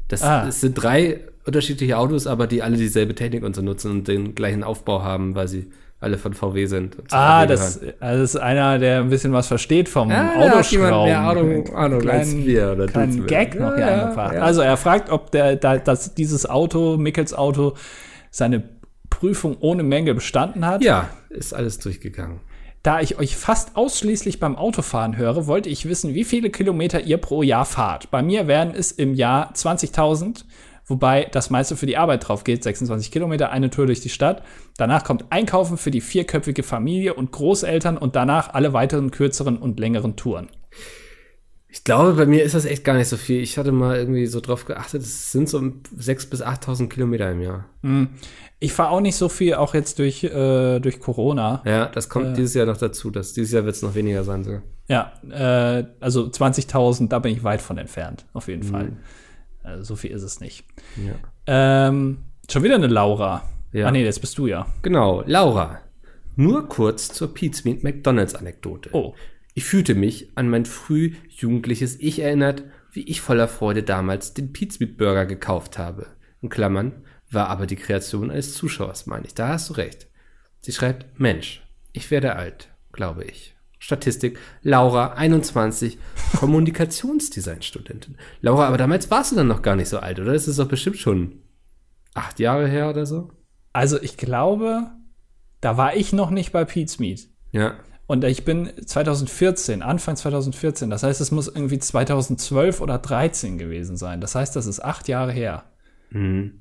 Das, ah. das sind drei unterschiedliche Autos, aber die alle dieselbe Technik und so nutzen und den gleichen Aufbau haben, weil sie alle von VW sind. Ah, das, also das ist einer, der ein bisschen was versteht vom ja, Autoschrauben. Ja, Auto, Auto kleinen, wir oder kleinen Gag noch ja, hier ja, ja. Also er fragt, ob der, da, dass dieses Auto, Mickels Auto, seine Prüfung ohne Mängel bestanden hat. Ja, ist alles durchgegangen. Da ich euch fast ausschließlich beim Autofahren höre, wollte ich wissen, wie viele Kilometer ihr pro Jahr fahrt. Bei mir wären es im Jahr 20.000, wobei das meiste für die Arbeit drauf geht, 26 Kilometer, eine Tour durch die Stadt. Danach kommt Einkaufen für die vierköpfige Familie und Großeltern und danach alle weiteren kürzeren und längeren Touren. Ich glaube, bei mir ist das echt gar nicht so viel. Ich hatte mal irgendwie so drauf geachtet, es sind so 6.000 bis 8.000 Kilometer im Jahr. Hm. Ich fahre auch nicht so viel, auch jetzt durch, äh, durch Corona. Ja, das kommt äh, dieses Jahr noch dazu. Das, dieses Jahr wird es noch weniger sein. So. Ja, äh, also 20.000, da bin ich weit von entfernt, auf jeden mhm. Fall. Also so viel ist es nicht. Ja. Ähm, schon wieder eine Laura. Ja. Ah nee, jetzt bist du ja. Genau, Laura. Nur kurz zur Pizza McDonalds Anekdote. Oh. Ich fühlte mich an mein früh jugendliches Ich erinnert, wie ich voller Freude damals den Pizmeat Burger gekauft habe. In Klammern, war aber die Kreation eines Zuschauers, meine ich. Da hast du recht. Sie schreibt, Mensch, ich werde alt, glaube ich. Statistik, Laura, 21, Kommunikationsdesign-Studentin. Laura, aber damals warst du dann noch gar nicht so alt, oder? Das ist doch bestimmt schon acht Jahre her oder so. Also ich glaube, da war ich noch nicht bei Pete's Meet. Ja. Und ich bin 2014, Anfang 2014. Das heißt, es muss irgendwie 2012 oder 13 gewesen sein. Das heißt, das ist acht Jahre her. Mhm.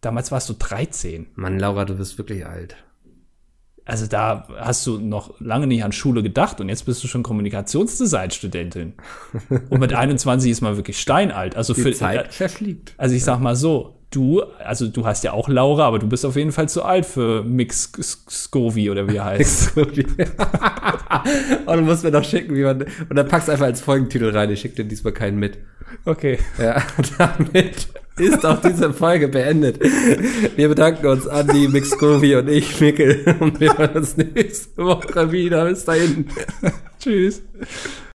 Damals warst du 13. Mann, Laura, du bist wirklich alt. Also da hast du noch lange nicht an Schule gedacht und jetzt bist du schon Kommunikationsdesign-Studentin. und mit 21 ist man wirklich steinalt. Also Die für Zeit äh, verfliegt. Also ich sag mal so, du, also du hast ja auch Laura, aber du bist auf jeden Fall zu alt für Mix Scovy oder wie er heißt. und du musst mir doch schicken, wie man. Und dann packst du einfach als Folgentitel rein. Ich schicke dir diesmal keinen mit. Okay. Ja, damit. ist auch diese Folge beendet. Wir bedanken uns, Andi, Mixcovi und ich, Mikkel. Und wir hören uns nächste Woche wieder. Bis dahin. Tschüss.